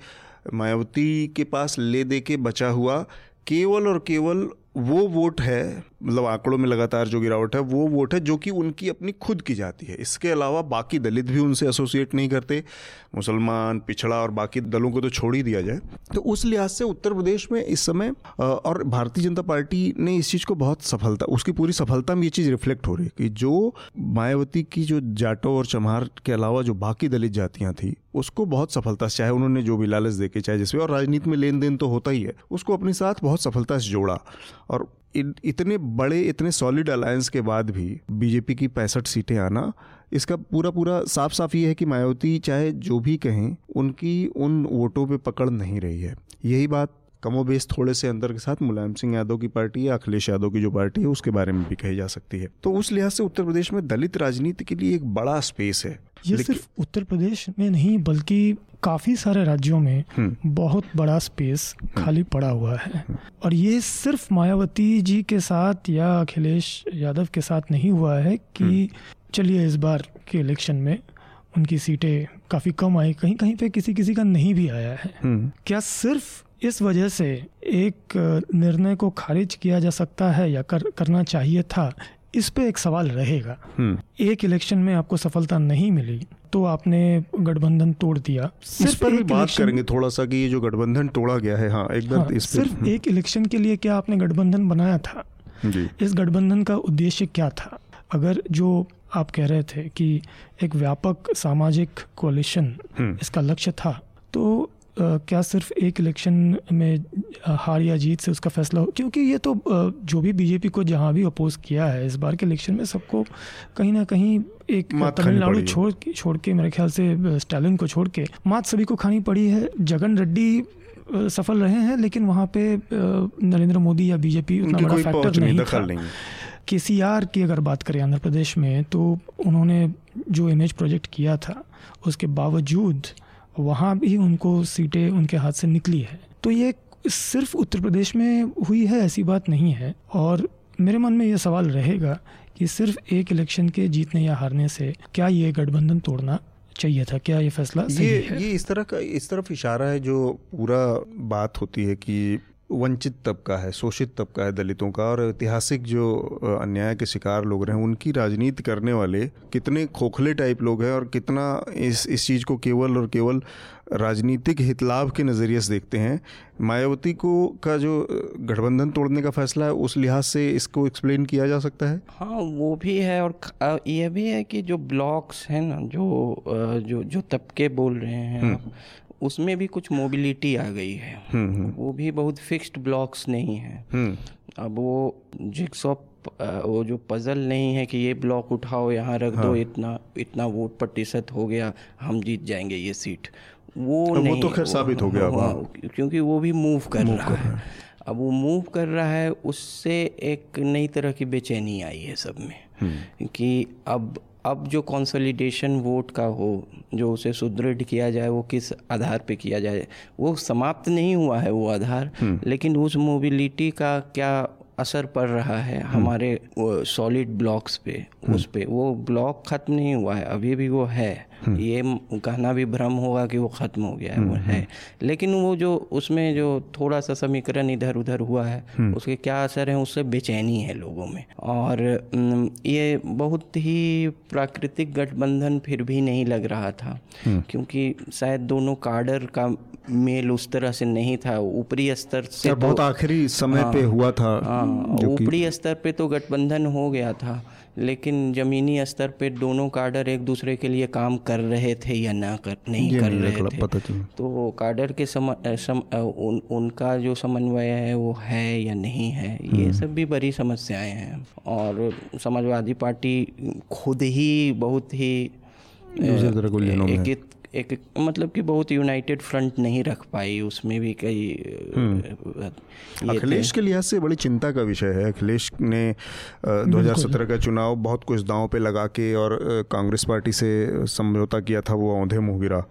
Speaker 2: मायावती के पास ले दे के बचा हुआ केवल और केवल वो वोट है मतलब आंकड़ों में लगातार जो गिरावट है, वो वोट है जो कि उनकी अपनी खुद की जाती है। इसके अलावा बाकी दलित भी उनसे एसोसिएट नहीं करते। मुसलमान, पिछड़ा और बाकी दलों को तो छोड़ ही दिया जाए। तो उस लिहाज से उत्तर प्रदेश में इस समय और भारतीय जनता पार्टी ने इस चीज़ को बहुत सफलता, उसकी पूरी सफलता में ये चीज़ रिफ्लेक्ट हो रही है कि जो मायावती की जो जाटो और चमार के अलावा जो बाकी दलित जातियाँ थी, उसको बहुत सफलता चाहे उन्होंने जो भी लालच देखे चाहे जिसमें और राजनीति में लेन देन तो होता ही है, उसको अपने साथ बहुत सफलता से जोड़ा। और इतने बड़े, इतने सॉलिड अलायंस के बाद भी बीजेपी की पैंसठ सीटें आना, इसका पूरा पूरा साफ़ साफ़ ये है कि मायावती चाहे जो भी कहें, उनकी उन वोटों पे पकड़ नहीं रही है। यही बात कमोबेश थोड़े से अंदर के साथ मुलायम सिंह यादव की पार्टी या अखिलेश यादव की जो पार्टी है उसके बारे में भी कही जा सकती है। तो उस लिहाज से उत्तर प्रदेश में दलित राजनीति के लिए एक बड़ा स्पेस है।
Speaker 4: ये सिर्फ़ उत्तर प्रदेश में नहीं बल्कि काफ़ी सारे राज्यों में हम्म। बहुत बड़ा स्पेस हम्म। खाली पड़ा हुआ है। और ये सिर्फ़ मायावती जी के साथ या अखिलेश यादव के साथ नहीं हुआ है कि हम्म। चलिए इस बार के इलेक्शन में उनकी सीटें काफ़ी कम आई। कहीं कहीं पे किसी किसी का नहीं भी आया है। क्या सिर्फ़ इस वजह से एक निर्णय को खारिज किया जा सकता है या कर करना चाहिए था इस पे एक सवाल रहेगा हम्म। एक इलेक्शन में आपको सफलता नहीं मिली तो आपने गठबंधन तोड़ दिया
Speaker 2: इस पर भी बात करेंगे थोड़ा सा कि ये जो गठबंधन तोड़ा गया है हाँ एक हाँ,
Speaker 4: इस सिर्फ़ हम्म। एक इलेक्शन के लिए क्या आपने गठबंधन बनाया था जी। इस गठबंधन का उद्देश्य क्या था अगर जो आप कह रहे थे कि एक व्यापक सामाजिक कोलिशन हम्म। इसका लक्ष्य था तो क्या सिर्फ़ एक इलेक्शन में हार या जीत से उसका फैसला हो? क्योंकि ये तो जो भी बीजेपी को जहाँ भी अपोज किया है इस बार के इलेक्शन में सबको कहीं ना कहीं एक तमिलनाडु छोड़ छोड़ के मेरे ख्याल से स्टालिन को छोड़ के मात सभी को खानी पड़ी है। जगन रेड्डी सफल रहे हैं लेकिन वहाँ पे नरेंद्र मोदी या बीजेपी उतना बड़ा फैक्टर नहीं था। के सी आर की अगर बात करें आंध्र प्रदेश में तो उन्होंने जो इमेज प्रोजेक्ट किया था उसके बावजूद वहाँ भी उनको सीटें उनके हाथ से निकली है। तो ये सिर्फ़ उत्तर प्रदेश में हुई है ऐसी बात नहीं है। और मेरे मन में ये सवाल रहेगा कि सिर्फ़ एक इलेक्शन के जीतने या हारने से क्या ये गठबंधन तोड़ना चाहिए था? क्या ये फैसला
Speaker 2: ये है? ये इस तरह का इस तरफ़ इशारा है जो पूरा बात होती है कि वंचित तबका है शोषित तबका है दलितों का और ऐतिहासिक जो अन्याय के शिकार लोग रहे हैं उनकी राजनीति करने वाले कितने खोखले टाइप लोग हैं और कितना इस इस चीज़ को केवल और केवल राजनीतिक हितलाभ के नज़रिए से देखते हैं मायावती को का जो गठबंधन तोड़ने का फैसला है उस लिहाज से इसको एक्सप्लेन किया जा सकता है
Speaker 3: हाँ वो भी है और यह भी है कि जो ब्लॉक्स हैं ना जो जो जो तबके बोल रहे हैं हम्म। उसमें भी कुछ मोबिलिटी आ गई है। हम्म, हम्म। वो भी बहुत फिक्स्ड ब्लॉक्स नहीं है। अब वो जिक्सॉप वो जो पजल नहीं है कि ये ब्लॉक उठाओ यहाँ रख हाँ। दो इतना इतना वोट प्रतिशत हो गया हम जीत जाएँगे ये सीट वो
Speaker 2: तो
Speaker 3: नहीं
Speaker 2: वो तो खैर साबित हो गया हाँ,
Speaker 3: क्योंकि वो भी मूव कर मूव रहा कर है। अब वो मूव कर रहा है उससे एक नई तरह की बेचैनी आई है सब में। हम्म। कि अब अब जो कंसोलिडेशन वोट का हो जो उसे सुदृढ़ किया जाए वो किस आधार पे किया जाए वो समाप्त नहीं हुआ है वो आधार हम्म। लेकिन उस मोबिलिटी का क्या असर पड़ रहा है हम्म। हमारे सॉलिड ब्लॉक्स पे हम्म। उस पे वो ब्लॉक ख़त्म नहीं हुआ है अभी भी वो है। ये कहना भी भ्रम होगा कि वो ख़त्म हो गया है वो है। लेकिन वो जो उसमें जो थोड़ा सा समीकरण इधर उधर हुआ है उसके क्या असर है उससे बेचैनी है लोगों में। और ये बहुत ही प्राकृतिक गठबंधन फिर भी नहीं लग रहा था क्योंकि शायद दोनों कार्डर का मेल उस तरह से नहीं था ऊपरी स्तर से
Speaker 2: तो बहुत आखिरी समय हाँ, पे हुआ था
Speaker 3: हाँ ऊपरी स्तर पे तो गठबंधन हो गया था लेकिन ज़मीनी स्तर पे दोनों काडर एक दूसरे के लिए काम कर रहे थे या ना कर नहीं कर रहे थे। पता तो काडर के सम, सम उन, उनका जो समन्वय है वो है या नहीं है ये हम्म। सब भी बड़ी समस्याएँ हैं। और समाजवादी पार्टी खुद ही बहुत ही एक एक मतलब कि बहुत यूनाइटेड फ्रंट नहीं रख पाई उसमें भी कई
Speaker 2: हम्म। अखिलेश के लिहाज से बड़ी चिंता का विषय है। अखिलेश ने 2017 का चुनाव बहुत कुछ दांव पे लगा के और कांग्रेस पार्टी से समझौता किया था वो औंधे मुँह गिरा।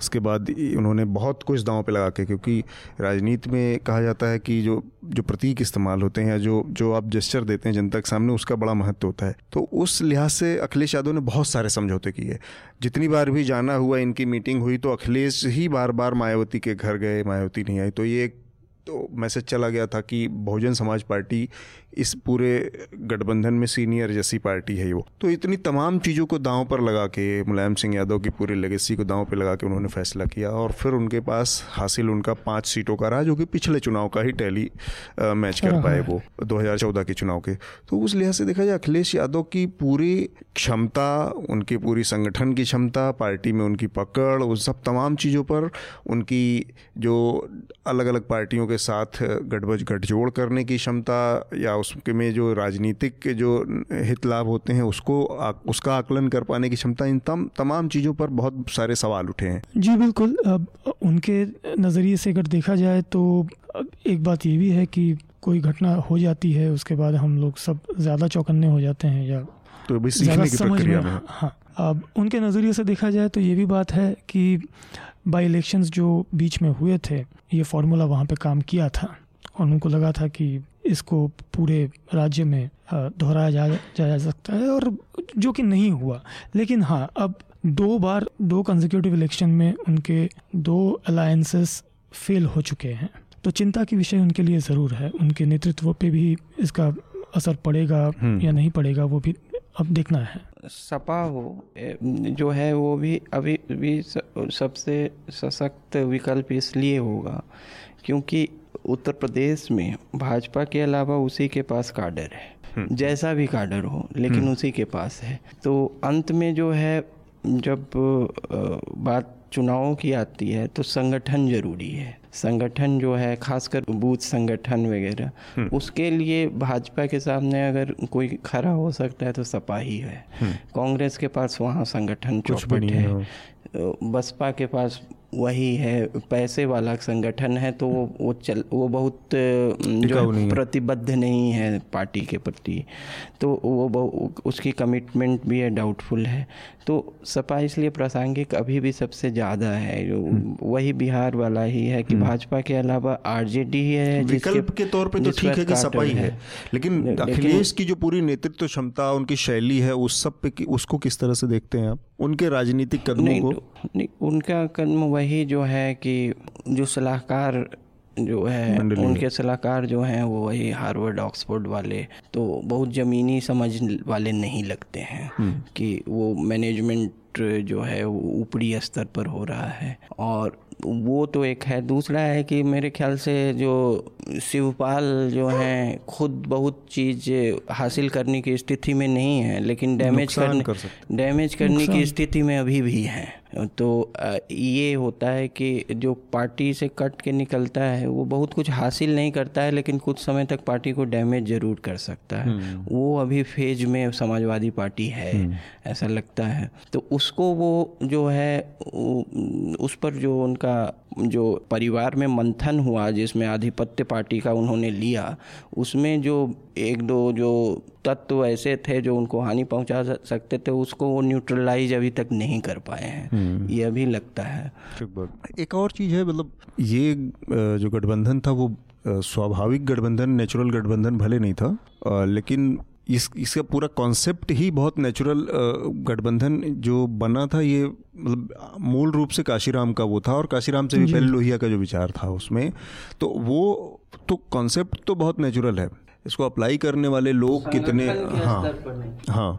Speaker 2: उसके बाद उन्होंने बहुत कुछ दांव पे लगा के, क्योंकि राजनीति में कहा जाता है कि जो जो प्रतीक इस्तेमाल होते हैं या जो जो आप जेस्चर देते हैं जनता के सामने, उसका बड़ा महत्व होता है। तो उस लिहाज से अखिलेश यादव ने बहुत सारे समझौते किए। जितनी बार भी जाना हुआ इनकी मीटिंग हुई तो अखिलेश ही बार बार मायावती के घर गए, मायावती नहीं आई। तो ये एक तो मैसेज चला गया था कि बहुजन समाज पार्टी इस पूरे गठबंधन में सीनियर जैसी पार्टी है वो। तो इतनी तमाम चीज़ों को दांव पर लगा के मुलायम सिंह यादव की पूरी लेगेसी को दांव पर लगा के उन्होंने फैसला किया और फिर उनके पास हासिल उनका पाँच सीटों का रहा जो कि पिछले चुनाव का ही टैली मैच कर पाए वो 2014 के चुनाव के। तो उस लिहाज से देखा जाए अखिलेश यादव की पूरी क्षमता उनकी पूरी संगठन की क्षमता पार्टी में उनकी पकड़ उन सब तमाम चीज़ों पर उनकी जो अलग अलग पार्टियों के साथ गठबज गठजोड़ करने की क्षमता या उसके में जो राजनीतिक के जो हित लाभ होते हैं उसको आ, उसका आकलन कर पाने की क्षमता इन तम तमाम चीज़ों पर बहुत सारे सवाल उठे हैं।
Speaker 4: जी बिल्कुल। अब उनके नज़रिए से अगर देखा जाए तो एक बात ये भी है कि कोई घटना हो जाती है उसके बाद हम लोग सब ज़्यादा चौकन्ने हो जाते हैं या
Speaker 2: तो भी सीखने की प्रक्रिया में।
Speaker 4: हाँ अब उनके नज़रिए से देखा जाए तो ये भी बात है कि बाई इलेक्शंस जो बीच में हुए थे ये फार्मूला वहाँ पे काम किया था और उनको लगा था कि इसको पूरे राज्य में दोहराया जा जा सकता है और जो कि नहीं हुआ। लेकिन हाँ अब दो बार दो कंजिक्यूटिव इलेक्शन में उनके दो अलायंसेस फेल हो चुके हैं। तो चिंता की विषय उनके लिए ज़रूर है। उनके नेतृत्व पे भी इसका असर पड़ेगा हम्म। या नहीं पड़ेगा वो भी अब देखना है।
Speaker 3: सपा हो जो है वो भी अभी भी सबसे सशक्त विकल्प इसलिए होगा क्योंकि उत्तर प्रदेश में भाजपा के अलावा उसी के पास काडर है हम्म। जैसा भी काडर हो लेकिन हम्म। उसी के पास है तो अंत में जो है जब बात चुनावों की आती है तो संगठन ज़रूरी है। संगठन जो है खासकर बूथ संगठन वगैरह हम्म। उसके लिए भाजपा के सामने अगर कोई खड़ा हो सकता है तो सपा ही। है कांग्रेस के पास वहाँ संगठन चौपट है। बसपा के पास वही है पैसे वाला संगठन है तो वो वो चल वो बहुत जो प्रतिबद्ध नहीं है पार्टी के प्रति। तो वो उसकी कमिटमेंट भी है डाउटफुल है। तो सपा इसलिए प्रासंगिक अभी भी सबसे ज़्यादा है। जो हम्म। वही बिहार वाला ही है कि हम्म। भाजपा के अलावा आरजेडी ही है
Speaker 2: विकल्प के तौर पे तो ठीक है कि सपा ही है। लेकिन अखिलेश की जो पूरी नेतृत्व क्षमता उनकी शैली है उस सब पे उसको किस तरह से देखते हैं आप? उनके राजनीतिक कदमों को?
Speaker 3: नहीं, उनका कदम वही जो है कि जो सलाहकार जो है
Speaker 2: है।
Speaker 3: उनके सलाहकार जो हैं वो वही हार्वर्ड ऑक्सफोर्ड वाले तो बहुत ज़मीनी समझ वाले नहीं लगते हैं कि वो मैनेजमेंट जो है वो ऊपरी स्तर पर हो रहा है। और वो तो एक है। दूसरा है कि मेरे ख्याल से जो शिवपाल जो हैं खुद बहुत चीज़ हासिल करने की स्थिति में नहीं है लेकिन डैमेज करने
Speaker 2: कर
Speaker 3: डैमेज करने की स्थिति में अभी भी हैं। तो ये होता है कि जो पार्टी से कट के निकलता है वो बहुत कुछ हासिल नहीं करता है लेकिन कुछ समय तक पार्टी को डैमेज ज़रूर कर सकता है। वो अभी फ़ेज़ में समाजवादी पार्टी है ऐसा लगता है। तो उसको वो जो है उस पर जो उनका जो परिवार में मंथन हुआ जिसमें आधिपत्य पार्टी का उन्होंने लिया उसमें जो एक दो जो तत्व ऐसे थे जो उनको हानि पहुँचा सकते थे उसको वो न्यूट्रलाइज अभी तक नहीं कर पाए हैं। ये अभी लगता है।
Speaker 2: एक और चीज़ है मतलब ये जो गठबंधन था वो स्वाभाविक गठबंधन नेचुरल गठबंधन भले नहीं था लेकिन इस इसका पूरा कॉन्सेप्ट ही बहुत नेचुरल गठबंधन जो बना था ये मतलब मूल रूप से काशीराम का वो था और काशीराम से भी पहले लोहिया का जो विचार था उसमें। तो वो तो कॉन्सेप्ट तो बहुत नेचुरल है। इसको अप्लाई करने वाले लोग कितने हाँ हाँ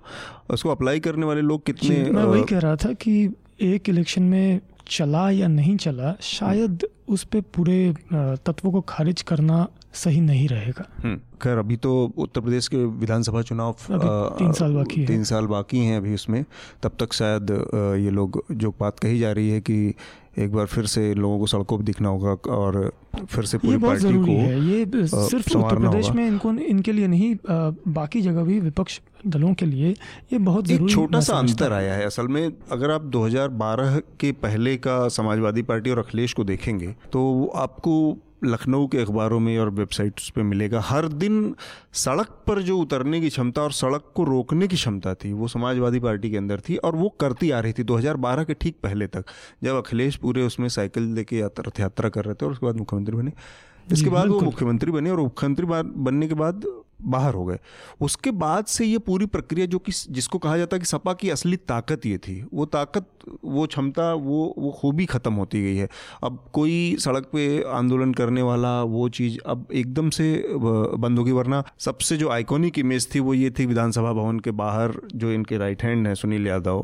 Speaker 2: उसको अप्लाई करने वाले लोग कितने
Speaker 4: मैं वही कह रहा था कि एक इलेक्शन में चला या नहीं चला शायद उस पर पूरे तत्वों को खारिज करना सही नहीं रहेगा।
Speaker 2: हम्म, खैर अभी तो उत्तर प्रदेश के विधानसभा चुनाव
Speaker 4: तीन साल बाकी है।
Speaker 2: तीन साल बाकी हैं अभी उसमें। तब तक शायद ये लोग जो बात कही जा रही है कि एक बार फिर से लोगों को सड़कों पर दिखना होगा और फिर से पूरी पार्टी को
Speaker 4: है। ये सिर्फ़ उत्तर प्रदेश में इनको इनके लिए नहीं बाकी जगह भी विपक्ष दलों के लिए ये बहुत
Speaker 2: एक छोटा सा अंतर आया है असल में। अगर आप 2012 के पहले का समाजवादी पार्टी और अखिलेश को देखेंगे तो आपको लखनऊ के अखबारों में और वेबसाइट्स पे मिलेगा हर दिन सड़क पर जो उतरने की क्षमता और सड़क को रोकने की क्षमता थी वो समाजवादी पार्टी के अंदर थी और वो करती आ रही थी 2012 के ठीक पहले तक जब अखिलेश पूरे उसमें साइकिल लेके यात्रा रथ यात्रा कर रहे थे और उसके बाद मुख्यमंत्री बने। इसके बाद वो मुख्यमंत्री बने और मुख्यमंत्री बनने के बाद बाहर हो गए। उसके बाद से ये पूरी प्रक्रिया जो कि जिसको कहा जाता है कि सपा की असली ताकत ये थी, वो ताकत, वो क्षमता, वो वो खूबी ख़त्म होती गई है। अब कोई सड़क पे आंदोलन करने वाला, वो चीज़ अब एकदम से बंद होगी, वरना सबसे जो आइकॉनिक इमेज थी वो ये थी विधानसभा भवन के बाहर, जो इनके राइट हैंड हैं, सुनील यादव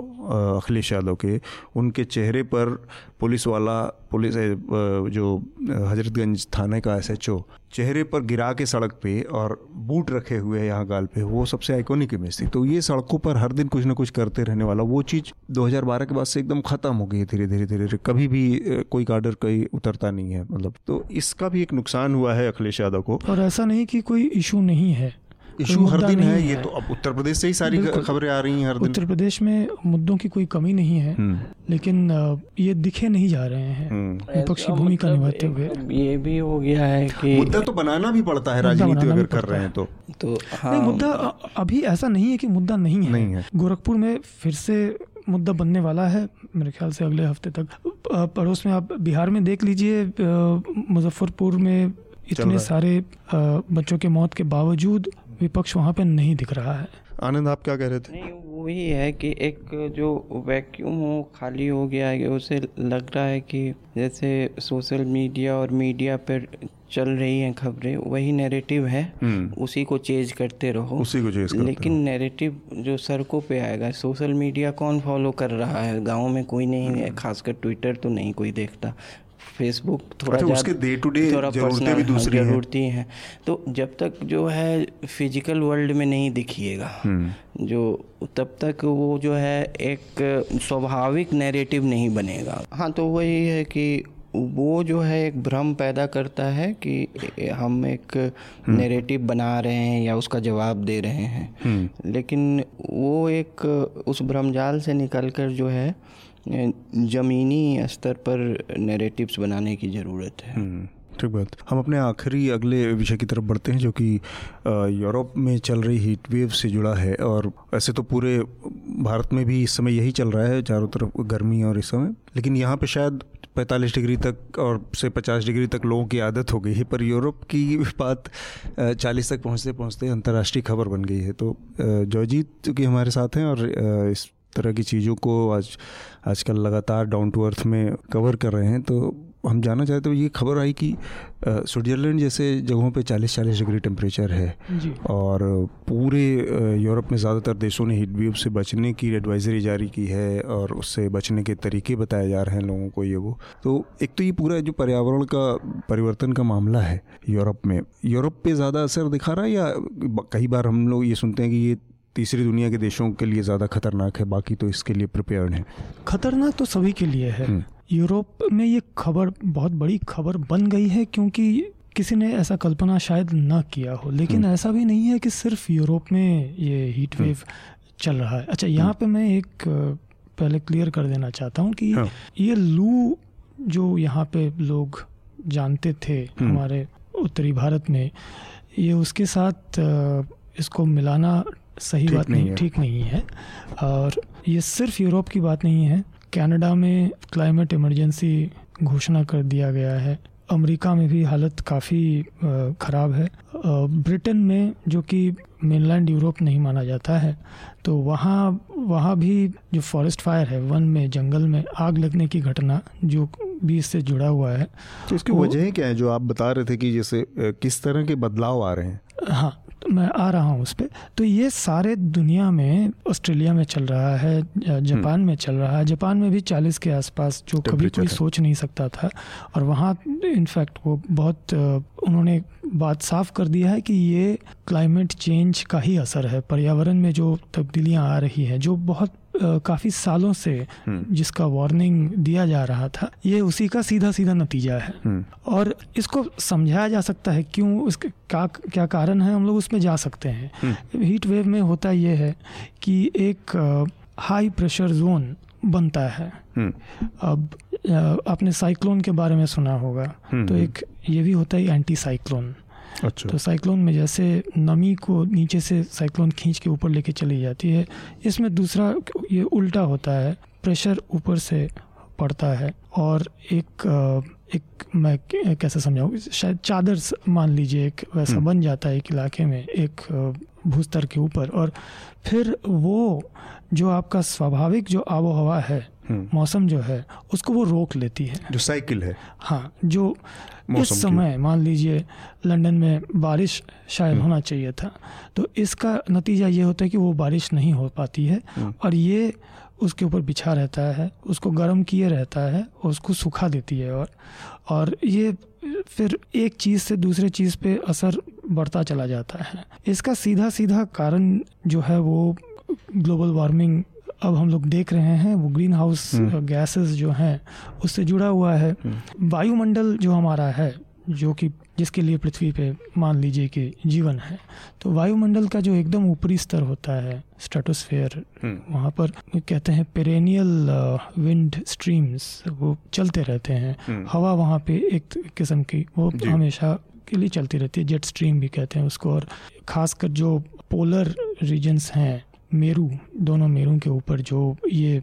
Speaker 2: अखिलेश यादव के, उनके चेहरे पर पुलिस वाला पुलिस जो हजरतगंज थाने का एसएचओ चेहरे पर गिरा के सड़क पे और बूट रखे हुए यहाँ गाल पे, वो सबसे आइकॉनिक इमेज थी। तो ये सड़कों पर हर दिन कुछ ना कुछ करते रहने वाला, वो चीज़ 2012 के बाद से एकदम ख़त्म हो गई है धीरे धीरे धीरे कभी भी कोई गार्डर कहीं उतरता नहीं है मतलब। तो इसका भी एक नुकसान हुआ है अखिलेश यादव को।
Speaker 4: और ऐसा नहीं कि कोई इशू नहीं है।
Speaker 2: इशू हर दिन है ये तो अब उत्तर प्रदेश से ही सारी खबरें आ रही हैं हर दिन।
Speaker 4: उत्तर प्रदेश में मुद्दों की कोई कमी नहीं है
Speaker 2: हम्म,
Speaker 4: लेकिन ये दिखे नहीं जा रहे हैं
Speaker 2: हम्म।
Speaker 4: विपक्षी भूमिका
Speaker 3: मतलब
Speaker 4: निभाते हुए।
Speaker 3: ये भी हो गया है कि
Speaker 2: मुद्दा तो बनाना भी पड़ता है राजनीति अगर कर रहे
Speaker 4: हैं।
Speaker 2: तो।
Speaker 3: तो हाँ।
Speaker 4: नहीं मुद्दा अभी ऐसा नहीं है कि मुद्दा नहीं है।
Speaker 2: नहीं है।
Speaker 4: गोरखपुर में फिर से मुद्दा बनने वाला है मेरे ख्याल से अगले हफ़्ते तक। पड़ोस में आप बिहार में देख लीजिए मुजफ्फरपुर में इतने सारे बच्चों के मौत के बावजूद विपक्ष वहाँ पे नहीं दिख रहा है।
Speaker 2: आनंद आप क्या कह रहे थे?
Speaker 3: नहीं वही है कि एक जो वैक्यूम हो खाली हो गया है उसे लग रहा है कि जैसे सोशल मीडिया और मीडिया पर चल रही हैं खबरें वही नैरेटिव है।
Speaker 2: हम्म।
Speaker 3: उसी को चेंज करते रहो।
Speaker 2: उसी को चेंज
Speaker 3: लेकिन नैरेटिव जो सड़कों पे आएगा सोशल मीडिया कौन फॉलो कर रहा है? गाँव में कोई नहीं है खासकर ट्विटर तो नहीं कोई देखता। फेसबुक थोड़ा
Speaker 2: अच्छा, उसके to day
Speaker 3: थोड़ा
Speaker 2: जरूरतें भी
Speaker 3: हाँ,
Speaker 2: दूसरी हैं।
Speaker 3: जरूरतें हैं। तो जब तक जो है फ़िज़िकल वर्ल्ड में नहीं दिखिएगा
Speaker 2: हम्म।
Speaker 3: जो तब तक वो जो है एक स्वाभाविक नैरेटिव नहीं बनेगा। हाँ तो वही है कि वो जो है एक भ्रम पैदा करता है कि हम एक नैरेटिव बना रहे हैं या उसका जवाब दे रहे हैं। लेकिन वो एक उस भ्रमजाल से निकलकर जो है ज़मीनी स्तर पर नैरेटिव्स बनाने की ज़रूरत है।
Speaker 2: हम्म, ठीक बात। हम अपने आखिरी अगले विषय की तरफ़ बढ़ते हैं जो कि यूरोप में चल रही हीट वेव से जुड़ा है और ऐसे तो पूरे भारत में भी इस समय यही चल रहा है चारों तरफ़ गर्मी और इस समय। लेकिन यहाँ पे शायद 45 डिग्री तक और से 50 डिग्री तक लोगों की आदत हो गई है पर यूरोप की बात अ, 40 तक पहुँचते पहुँचते अंतर्राष्ट्रीय खबर बन गई है। तो जॉयजीत चूँकि हमारे साथ हैं और इस तरह की चीज़ों को आज आजकल लगातार डाउन टू अर्थ में कवर कर रहे हैं तो हम जानना चाहते हैं ये खबर आई कि स्विट्ज़रलैंड जैसे जगहों पे 40-40 डिग्री टेम्परेचर है और पूरे यूरोप में ज़्यादातर देशों ने हीट वेव से बचने की एडवाइजरी जारी की है और उससे बचने के तरीके बताए जा रहे हैं लोगों को ये वो। तो एक तो ये पूरा जो पर्यावरण का परिवर्तन का मामला है यूरोप में यूरोप पे ज़्यादा असर दिखा रहा है या कई बार हम लोग ये सुनते हैं कि ये तीसरी दुनिया के देशों के लिए ज़्यादा खतरनाक है बाकी तो इसके लिए प्रिपेयर्ड है
Speaker 4: खतरनाक तो सभी के लिए है
Speaker 2: हम्म।
Speaker 4: यूरोप में ये खबर बहुत बड़ी खबर बन गई है क्योंकि किसी ने ऐसा कल्पना शायद ना किया हो लेकिन
Speaker 2: हम्म।
Speaker 4: ऐसा भी नहीं है कि सिर्फ़ यूरोप में ये हीट
Speaker 2: हम्म।
Speaker 4: वेव चल रहा है अच्छा यहाँ पे मैं एक पहले क्लियर कर देना चाहता हूँ कि
Speaker 2: हाँ।
Speaker 4: ये लू जो यहाँ पे लोग जानते थे। हमारे उत्तरी भारत में ये उसके साथ इसको मिलाना सही बात
Speaker 2: नहीं
Speaker 4: ठीक नहीं है। और ये सिर्फ़ यूरोप की बात नहीं है कनाडा में क्लाइमेट इमरजेंसी घोषणा कर दिया गया है। अमेरिका में भी हालत काफ़ी ख़राब है। ब्रिटेन में जो कि मेनलैंड यूरोप नहीं माना जाता है तो वहाँ वहाँ भी जो फॉरेस्ट फायर है वन में जंगल में आग लगने की घटना जो भी इससे जुड़ा हुआ है
Speaker 2: तो इसकी वजह क्या है? जो आप बता रहे थे कि जैसे किस तरह के बदलाव आ रहे हैं?
Speaker 4: हाँ तो मैं आ रहा हूँ उस पर तो ये सारे दुनिया में ऑस्ट्रेलिया में चल रहा है जापान में चल रहा है। जापान में भी 40 के आसपास जो कभी कोई सोच नहीं सकता था। और वहाँ इनफैक्ट वो बहुत उन्होंने बात साफ़ कर दिया है कि ये क्लाइमेट चेंज का ही असर है। पर्यावरण में जो तब्दीलियाँ आ रही हैं जो बहुत काफ़ी सालों से
Speaker 2: हम्म,
Speaker 4: जिसका वार्निंग दिया जा रहा था ये उसी का सीधा सीधा नतीजा है।
Speaker 2: हम्म,
Speaker 4: और इसको समझाया जा सकता है क्यों उसके क्या क्या कारण है हम लोग उसमें जा सकते हैं।
Speaker 2: हम्म।
Speaker 4: हीट वेव में होता ये है कि एक हाई प्रेशर जोन बनता है।
Speaker 2: हम्म,
Speaker 4: अब आपने साइक्लोन के बारे में सुना होगा
Speaker 2: हम्म,
Speaker 4: तो एक ये भी होता है एंटी साइक्लोन
Speaker 2: अच्छा
Speaker 4: तो साइक्लोन में जैसे नमी को नीचे से साइक्लोन खींच के ऊपर लेके चली जाती है इसमें दूसरा ये उल्टा होता है प्रेशर ऊपर से पड़ता है और एक एक मैं कैसे समझाऊँ शायद चादर मान लीजिए एक वैसा
Speaker 2: हम्म।
Speaker 4: बन जाता है एक इलाके में एक भूस्तर के ऊपर और फिर वो जो आपका स्वाभाविक जो आबो हवा है मौसम जो है उसको वो रोक लेती है।
Speaker 2: जो साइकिल है।
Speaker 4: हाँ जो इस समय मान लीजिए लंदन में बारिश शायद
Speaker 2: हम्म।
Speaker 4: होना चाहिए था तो इसका नतीजा ये होता है कि वो बारिश नहीं हो पाती है
Speaker 2: हम्म।
Speaker 4: और ये उसके ऊपर बिछा रहता है उसको गर्म किए रहता है और उसको सुखा देती है और और ये फिर एक चीज़ से दूसरे चीज़ पे असर बढ़ता चला जाता है। इसका सीधा सीधा कारण जो है वो ग्लोबल वार्मिंग अब हम लोग देख रहे हैं वो ग्रीन हाउस
Speaker 2: हम्म।
Speaker 4: गैसेस जो हैं उससे जुड़ा हुआ है। वायुमंडल जो हमारा है जो कि जिसके लिए पृथ्वी पे मान लीजिए कि जीवन है तो वायुमंडल का जो एकदम ऊपरी स्तर होता है स्ट्रेटोस्फेयर
Speaker 2: हम्म,
Speaker 4: वहाँ पर कहते हैं पेरेनियल विंड स्ट्रीम्स वो चलते रहते हैं।
Speaker 2: हम्म,
Speaker 4: हवा वहाँ पे एक किस्म की वो हमेशा के लिए चलती रहती है जेट स्ट्रीम भी कहते हैं उसको और खासकर जो पोलर रीजन्स हैं मेरू दोनों मेरू के ऊपर जो ये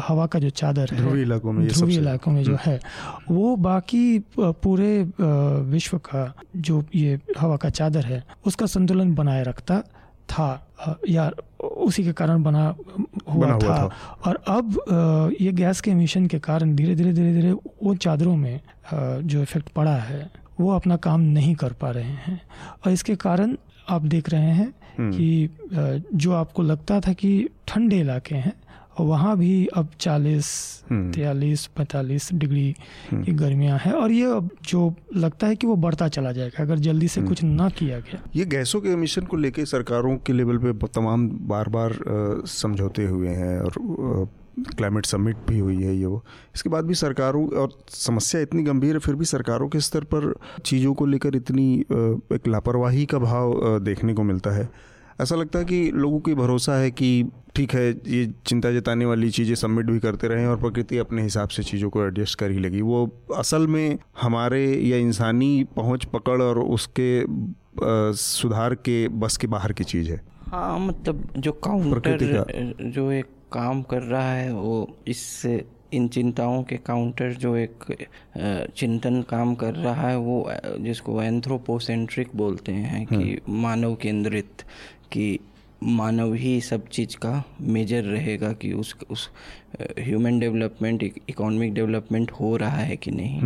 Speaker 4: हवा का जो चादर है
Speaker 2: ध्रुवी इलाकों में
Speaker 4: ध्रुवी इलाकों में जो है वो बाकी पूरे विश्व का जो ये हवा का चादर है उसका संतुलन बनाए रखता था या उसी के कारण बना हुआ,
Speaker 2: बना हुआ
Speaker 4: था,
Speaker 2: था।
Speaker 4: और अब ये गैस के एमिशन के कारण धीरे धीरे धीरे धीरे वो चादरों में जो इफ़ेक्ट पड़ा है वो अपना काम नहीं कर पा रहे हैं। और इसके कारण आप देख रहे हैं
Speaker 2: हम्म,
Speaker 4: कि जो आपको लगता था कि ठंडे इलाके हैं वहाँ भी अब 40
Speaker 2: हम्म,
Speaker 4: तैतालीस पैंतालीस डिग्री
Speaker 2: हम्म।
Speaker 4: की गर्मियाँ हैं और ये अब जो लगता है कि वो बढ़ता चला जाएगा अगर जल्दी से कुछ ना किया गया।
Speaker 2: ये गैसों के एमिशन को लेके सरकारों के लेवल पे तमाम बार बार समझौते हुए हैं और क्लाइमेट समिट भी हुई है ये वो। इसके बाद भी सरकारों और समस्या इतनी गंभीर है फिर भी सरकारों के स्तर पर चीज़ों को लेकर इतनी एक लापरवाही का भाव देखने को मिलता है। ऐसा लगता है कि लोगों की भरोसा है कि ठीक है ये चिंता जताने वाली चीज़ें सबमिट भी करते रहें और प्रकृति अपने हिसाब से चीज़ों को एडजस्ट कर ही लगी। वो असल में हमारे या इंसानी पहुँच पकड़ और उसके अ, सुधार के बस के बाहर की चीज़ है।
Speaker 3: हाँ मतलब जो
Speaker 2: प्रकृति
Speaker 3: काउंटर जो एक काम कर रहा है वो इससे इन चिंताओं के काउंटर जो एक चिंतन काम कर रहा है वो जिसको एंथ्रोपोसेंट्रिक बोलते हैं कि मानव केंद्रित कि मानव ही सब चीज़ का मेजर रहेगा कि उस उस ह्यूमन डेवलपमेंट इकोनॉमिक डेवलपमेंट हो रहा है कि नहीं।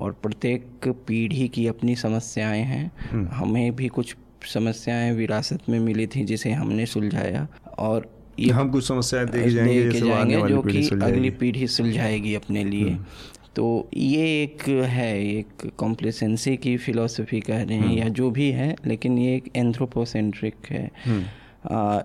Speaker 3: और प्रत्येक पीढ़ी की अपनी समस्याएँ हैं। हमें भी कुछ समस्याएँ विरासत में मिली थी जिसे हमने सुलझाया। और
Speaker 2: ये हम कुछ समस्याएँ देख जाएँगे,
Speaker 3: जाएँगे जो कि अगली पीढ़ी सुलझाएगी अपने लिए। तो ये एक है एक कॉम्प्लेसेंसी की फ़िलोसफी कह रहे हैं या जो भी है लेकिन ये एक एंथ्रोपोसेंट्रिक है।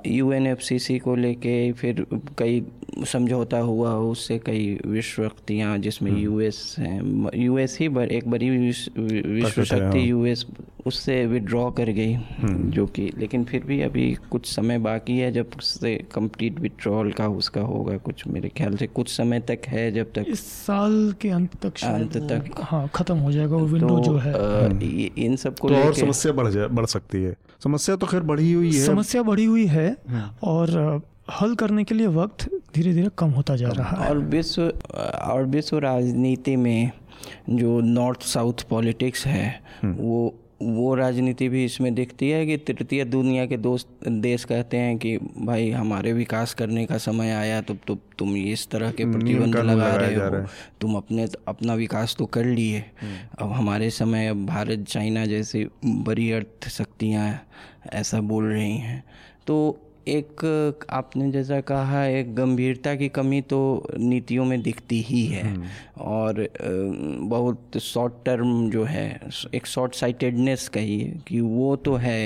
Speaker 3: U N F C C को लेके फिर कई समझौता हुआ उससे कई विश्व शक्तियाँ जिसमें यूएस हैं यूएस ही बर, एक बड़ी विश्व शक्ति यूएस उससे विड्रॉ कर गई हम्म। जो कि लेकिन फिर भी अभी कुछ समय बाकी है जब उससे कंप्लीट विड्रॉल का उसका होगा कुछ मेरे ख्याल से कुछ समय तक है जब तक
Speaker 4: इस साल के अंत तक
Speaker 3: अंत तक
Speaker 4: हाँ खत्म हो जाएगा वो विंडो तो, जो है
Speaker 3: हम्म। इन सबको
Speaker 2: तो और समस्या बढ़ जाए बढ़ सकती है समस्या तो खैर बढ़ी हुई है
Speaker 4: समस्या बढ़ी हुई है हम्म। और हल करने के लिए वक्त धीरे धीरे कम होता जा रहा है।
Speaker 3: और विश्व और विश्व राजनीति में जो नॉर्थ साउथ पॉलिटिक्स है वो वो राजनीति भी इसमें दिखती है कि तृतीय दुनिया के दोस्त देश कहते हैं कि भाई हमारे विकास करने का समय आया तो, तो तुम इस तरह के प्रतिबंध लगा रहे हो। तुम अपने अपना विकास तो कर लिए। हम्म। अब हमारे समय अब भारत चाइना जैसी बड़ी अर्थ शक्तियाँ ऐसा बोल रही हैं। तो एक आपने जैसा कहा एक गंभीरता की कमी तो नीतियों में दिखती ही है हम्म। और बहुत शॉर्ट टर्म जो है एक शॉर्ट साइटेडनेस कहिए कि वो तो है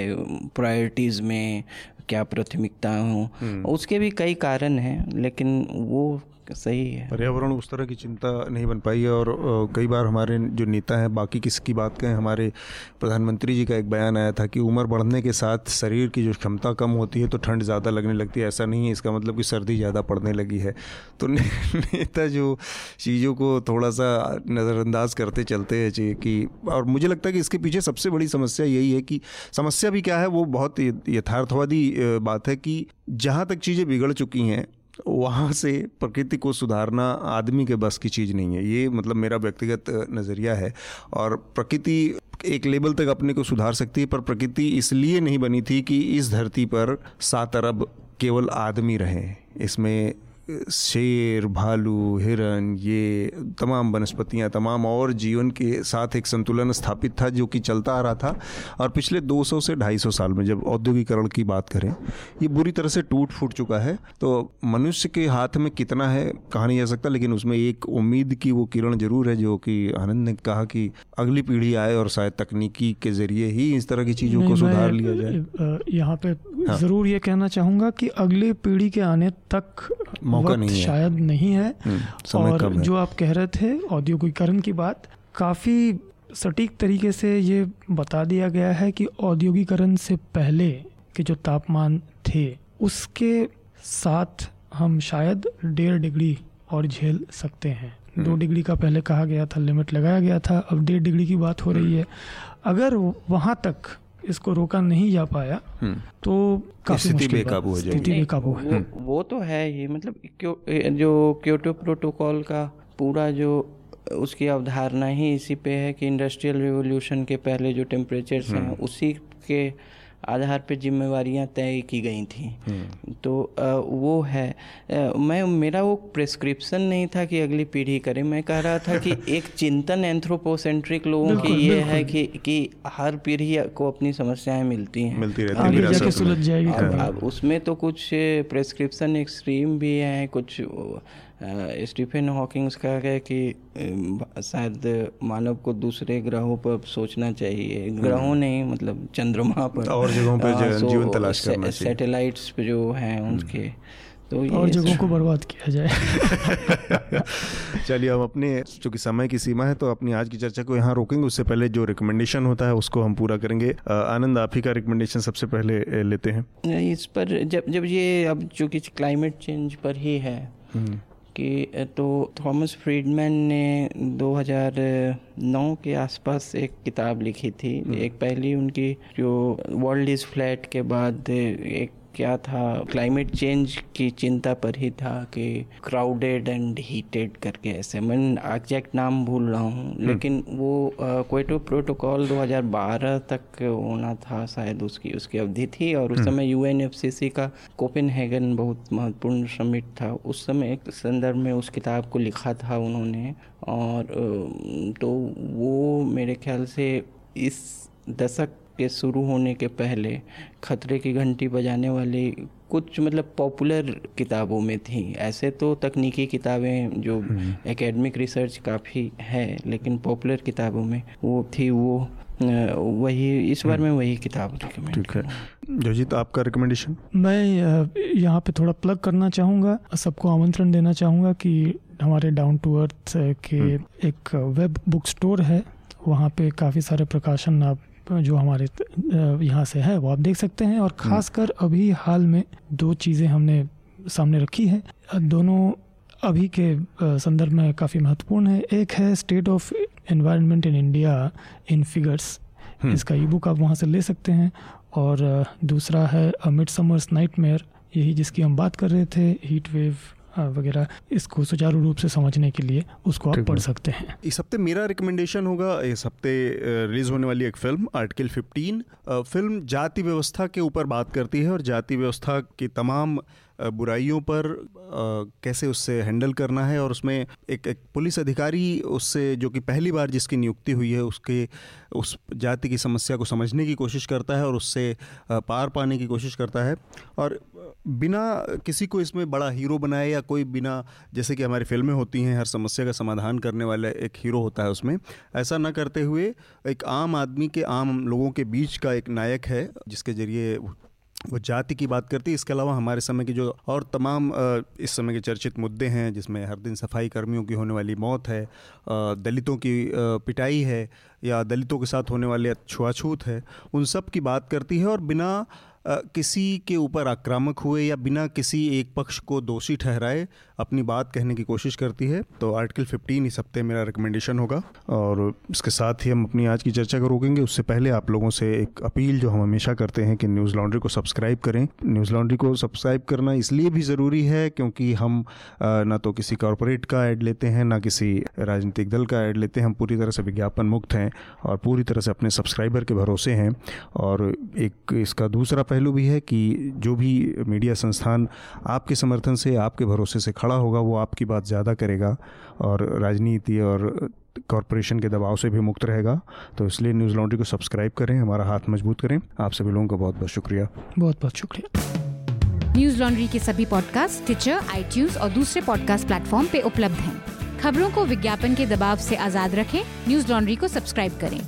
Speaker 3: प्रायोरिटीज़ में क्या प्राथमिकता हो हम्म। उसके भी कई कारण हैं लेकिन वो सही है।
Speaker 2: पर्यावरण उस तरह की चिंता नहीं बन पाई है और कई बार हमारे जो नेता हैं बाकी किसकी बात कहें हमारे प्रधानमंत्री जी का एक बयान आया था कि उम्र बढ़ने के साथ शरीर की जो क्षमता कम होती है तो ठंड ज़्यादा लगने लगती है। ऐसा नहीं है इसका मतलब कि सर्दी ज़्यादा पड़ने लगी है। तो ने, नेता जो चीज़ों को थोड़ा सा नज़रअंदाज करते चलते हैं चाहिए कि और मुझे लगता है कि इसके पीछे सबसे बड़ी समस्या यही है कि समस्या भी क्या है वो बहुत यथार्थवादी बात है कि जहाँ तक चीज़ें बिगड़ चुकी हैं वहाँ से प्रकृति को सुधारना आदमी के बस की चीज़ नहीं है। ये मतलब मेरा व्यक्तिगत नज़रिया है। और प्रकृति एक लेवल तक अपने को सुधार सकती है, पर प्रकृति इसलिए नहीं बनी थी कि इस धरती पर सात अरब केवल आदमी रहें। इसमें शेर भालू हिरन ये तमाम वनस्पतियाँ तमाम और जीवन के साथ एक संतुलन स्थापित था जो कि चलता आ रहा था। और पिछले 200 से 250 साल में जब औद्योगिकरण की बात करें ये बुरी तरह से टूट फूट चुका है। तो मनुष्य के हाथ में कितना है कहा नहीं जा सकता लेकिन उसमें एक उम्मीद की वो किरण ज़रूर है जो कि आनंद ने कहा कि अगली पीढ़ी आए और शायद तकनीकी के ज़रिए ही इस तरह की चीज़ों को सुधार लिया जाए।
Speaker 4: यहाँ पे हाँ। ज़रूर ये कहना चाहूँगा कि अगली पीढ़ी के आने तक
Speaker 2: मौका नहीं है।
Speaker 4: शायद नहीं है। हम्म, और जो आप कह रहे थे औद्योगिकरण की बात काफ़ी सटीक तरीके से ये बता दिया गया है कि औद्योगिकरण से पहले के जो तापमान थे उसके साथ हम शायद डेढ़ डिग्री और झेल सकते हैं। दो हम्म। डिग्री का पहले कहा गया था लिमिट लगाया गया था अब डेढ़ डिग्री की बात हो रही है। अगर वहाँ तक इसको रोका नहीं जा पाया हम्म। तो काफ़ी स्थिति बेकाबू हो जाएगी बेकाबू
Speaker 3: है वो, वो तो है ही मतलब क्यों जो क्योटो प्रोटोकॉल का पूरा जो उसकी अवधारणा ही इसी पे है कि इंडस्ट्रियल रिवोल्यूशन के पहले जो टेम्परेचर्स हैं हम्म। उसी के आधार पर जिम्मेवारियाँ तय की गई थी। हम्म। तो वो है। मैं मेरा वो प्रिस्क्रिप्शन नहीं था कि अगली पीढ़ी करे। मैं कह रहा था कि एक चिंतन एंथ्रोपोसेंट्रिक लोगों की ये है कि कि हर पीढ़ी को अपनी समस्याएँ मिलती हैं।
Speaker 2: मिलती रहती
Speaker 4: है
Speaker 3: अब उसमें तो कुछ प्रिस्क्रिप्शन एक्सट्रीम भी हैं कुछ स्टीफन हॉकिंग्स कहा गया कि शायद मानव को दूसरे ग्रहों पर सोचना चाहिए। ग्रहों हम्म। नहीं मतलब चंद्रमा पर।
Speaker 2: और जगहों पर जीवन तलाश करना
Speaker 3: चाहिए। सैटेलाइट्स पे जो हैं हम्म। उनके
Speaker 4: तो और जगहों को बर्बाद किया जाए।
Speaker 2: चलिए हम अपने चूँकि समय की सीमा है तो अपनी आज की चर्चा को यहाँ रोकेंगे। उससे पहले जो रिकमेंडेशन होता है उसको हम पूरा करेंगे। आनंद आप ही का रिकमेंडेशन सबसे पहले लेते हैं।
Speaker 3: इस पर जब जब ये अब चूँकि क्लाइमेट चेंज पर ही है हम्म। कि तो थॉमस फ्रीडमैन ने 2009 के आसपास एक किताब लिखी थी हम्म। एक पहली उनकी जो वर्ल्ड इज़ फ्लैट के बाद एक क्या था क्लाइमेट चेंज की चिंता पर ही था कि क्राउडेड एंड हीटेड करके ऐसे मैं एग्जैक्ट नाम भूल रहा हूँ हम्म। लेकिन वो क्वेटो प्रोटोकॉल 2012 तक होना था शायद उसकी उसकी अवधि थी और उस हम्म। समय यूएनएफसीसी का कोपेनहेगन बहुत महत्वपूर्ण समिट था उस समय एक संदर्भ में उस किताब को लिखा था उन्होंने और तो वो मेरे ख्याल से इस दशक के शुरू होने के पहले खतरे की घंटी बजाने वाली कुछ मतलब पॉपुलर किताबों में थी। ऐसे तो तकनीकी किताबें जो एकेडमिक हम्म। रिसर्च काफ़ी है लेकिन पॉपुलर किताबों में वो थी वो वही इस बार में वही किताब
Speaker 2: ठीक है। जोजीत आपका रिकमेंडेशन
Speaker 4: मैं यहाँ पे थोड़ा प्लग करना चाहूँगा सबको आमंत्रण देना चाहूँगा कि हमारे डाउन टू अर्थ के हम्म। एक वेब बुक स्टोर है। वहाँ पे काफ़ी सारे प्रकाशन आप जो हमारे यहाँ से है वो आप देख सकते हैं। और हम्म। ख़ासकर अभी हाल में दो चीज़ें हमने सामने रखी है। दोनों अभी के संदर्भ में काफ़ी महत्वपूर्ण है। एक है state of environment in India in figures इसका ई बुक आप वहाँ से ले सकते हैं। और दूसरा है मिड समर्स नाइट यही जिसकी हम बात कर रहे थे हीट वेव वगैरह इसको सुचारू रूप से समझने के लिए उसको आप पढ़ सकते हैं।
Speaker 2: इस हफ़्ते मेरा रिकमेंडेशन होगा इस हफ़्ते रिलीज़ होने वाली एक फ़िल्म आर्टिकल 15 फ़िल्म जाति व्यवस्था के ऊपर बात करती है और जाति व्यवस्था की तमाम बुराइयों पर कैसे उससे हैंडल करना है और उसमें एक एक पुलिस अधिकारी उससे जो कि पहली बार जिसकी नियुक्ति हुई है उसके उस जाति की समस्या को समझने की कोशिश करता है और उससे पार पाने की कोशिश करता है। और बिना किसी को इसमें बड़ा हीरो बनाए या कोई बिना, जैसे कि हमारी फ़िल्में होती हैं, हर समस्या का समाधान करने वाला एक हीरो होता है उसमें, ऐसा ना करते हुए एक आम आदमी के आम लोगों के बीच का एक नायक है, जिसके ज़रिए वो जाति की बात करती है। इसके अलावा हमारे समय की जो और तमाम इस समय के चर्चित मुद्दे हैं, जिसमें हर दिन सफ़ाई कर्मियों की होने वाली मौत है दलितों की पिटाई है, या दलितों के साथ होने वाले छुआछूत है, उन सब की बात करती है और बिना किसी के ऊपर आक्रामक हुए या बिना किसी एक पक्ष को दोषी ठहराए अपनी बात कहने की कोशिश करती है तो आर्टिकल 15 इस हफ़्ते मेरा रिकमेंडेशन होगा। और इसके साथ ही हम अपनी आज की चर्चा को रोकेंगे। उससे पहले आप लोगों से एक अपील जो हम हमेशा करते हैं कि न्यूज़ लॉन्ड्री को सब्सक्राइब करें। न्यूज़ लॉन्ड्री को सब्सक्राइब करना इसलिए भी ज़रूरी है क्योंकि हम ना तो किसी कॉरपोरेट का ऐड लेते हैं, ना किसी राजनीतिक दल का ऐड लेते हैं। हम पूरी तरह से विज्ञापन मुक्त हैं और पूरी तरह से अपने सब्सक्राइबर के भरोसे हैं। और एक इसका दूसरा पहलू भी है कि जो भी मीडिया संस्थान आपके समर्थन से आपके भरोसे से खड़ा होगा वो आपकी बात ज़्यादा करेगा और राजनीति और कॉरपोरेशन के दबाव से भी मुक्त रहेगा। तो इसलिए न्यूज़ लॉन्ड्री को सब्सक्राइब करें हमारा हाथ मज़बूत करें। आप सभी लोगों का बहुत बहुत शुक्रिया।
Speaker 4: बहुत बहुत शुक्रिया।
Speaker 1: न्यूज़ लॉन्ड्री के सभी पॉडकास्ट ट्विटर आई और दूसरे पॉडकास्ट प्लेटफॉर्म पे उपलब्ध हैं। खबरों को विज्ञापन के दबाव से आज़ाद रखें। न्यूज़ लॉन्ड्री को सब्सक्राइब करें।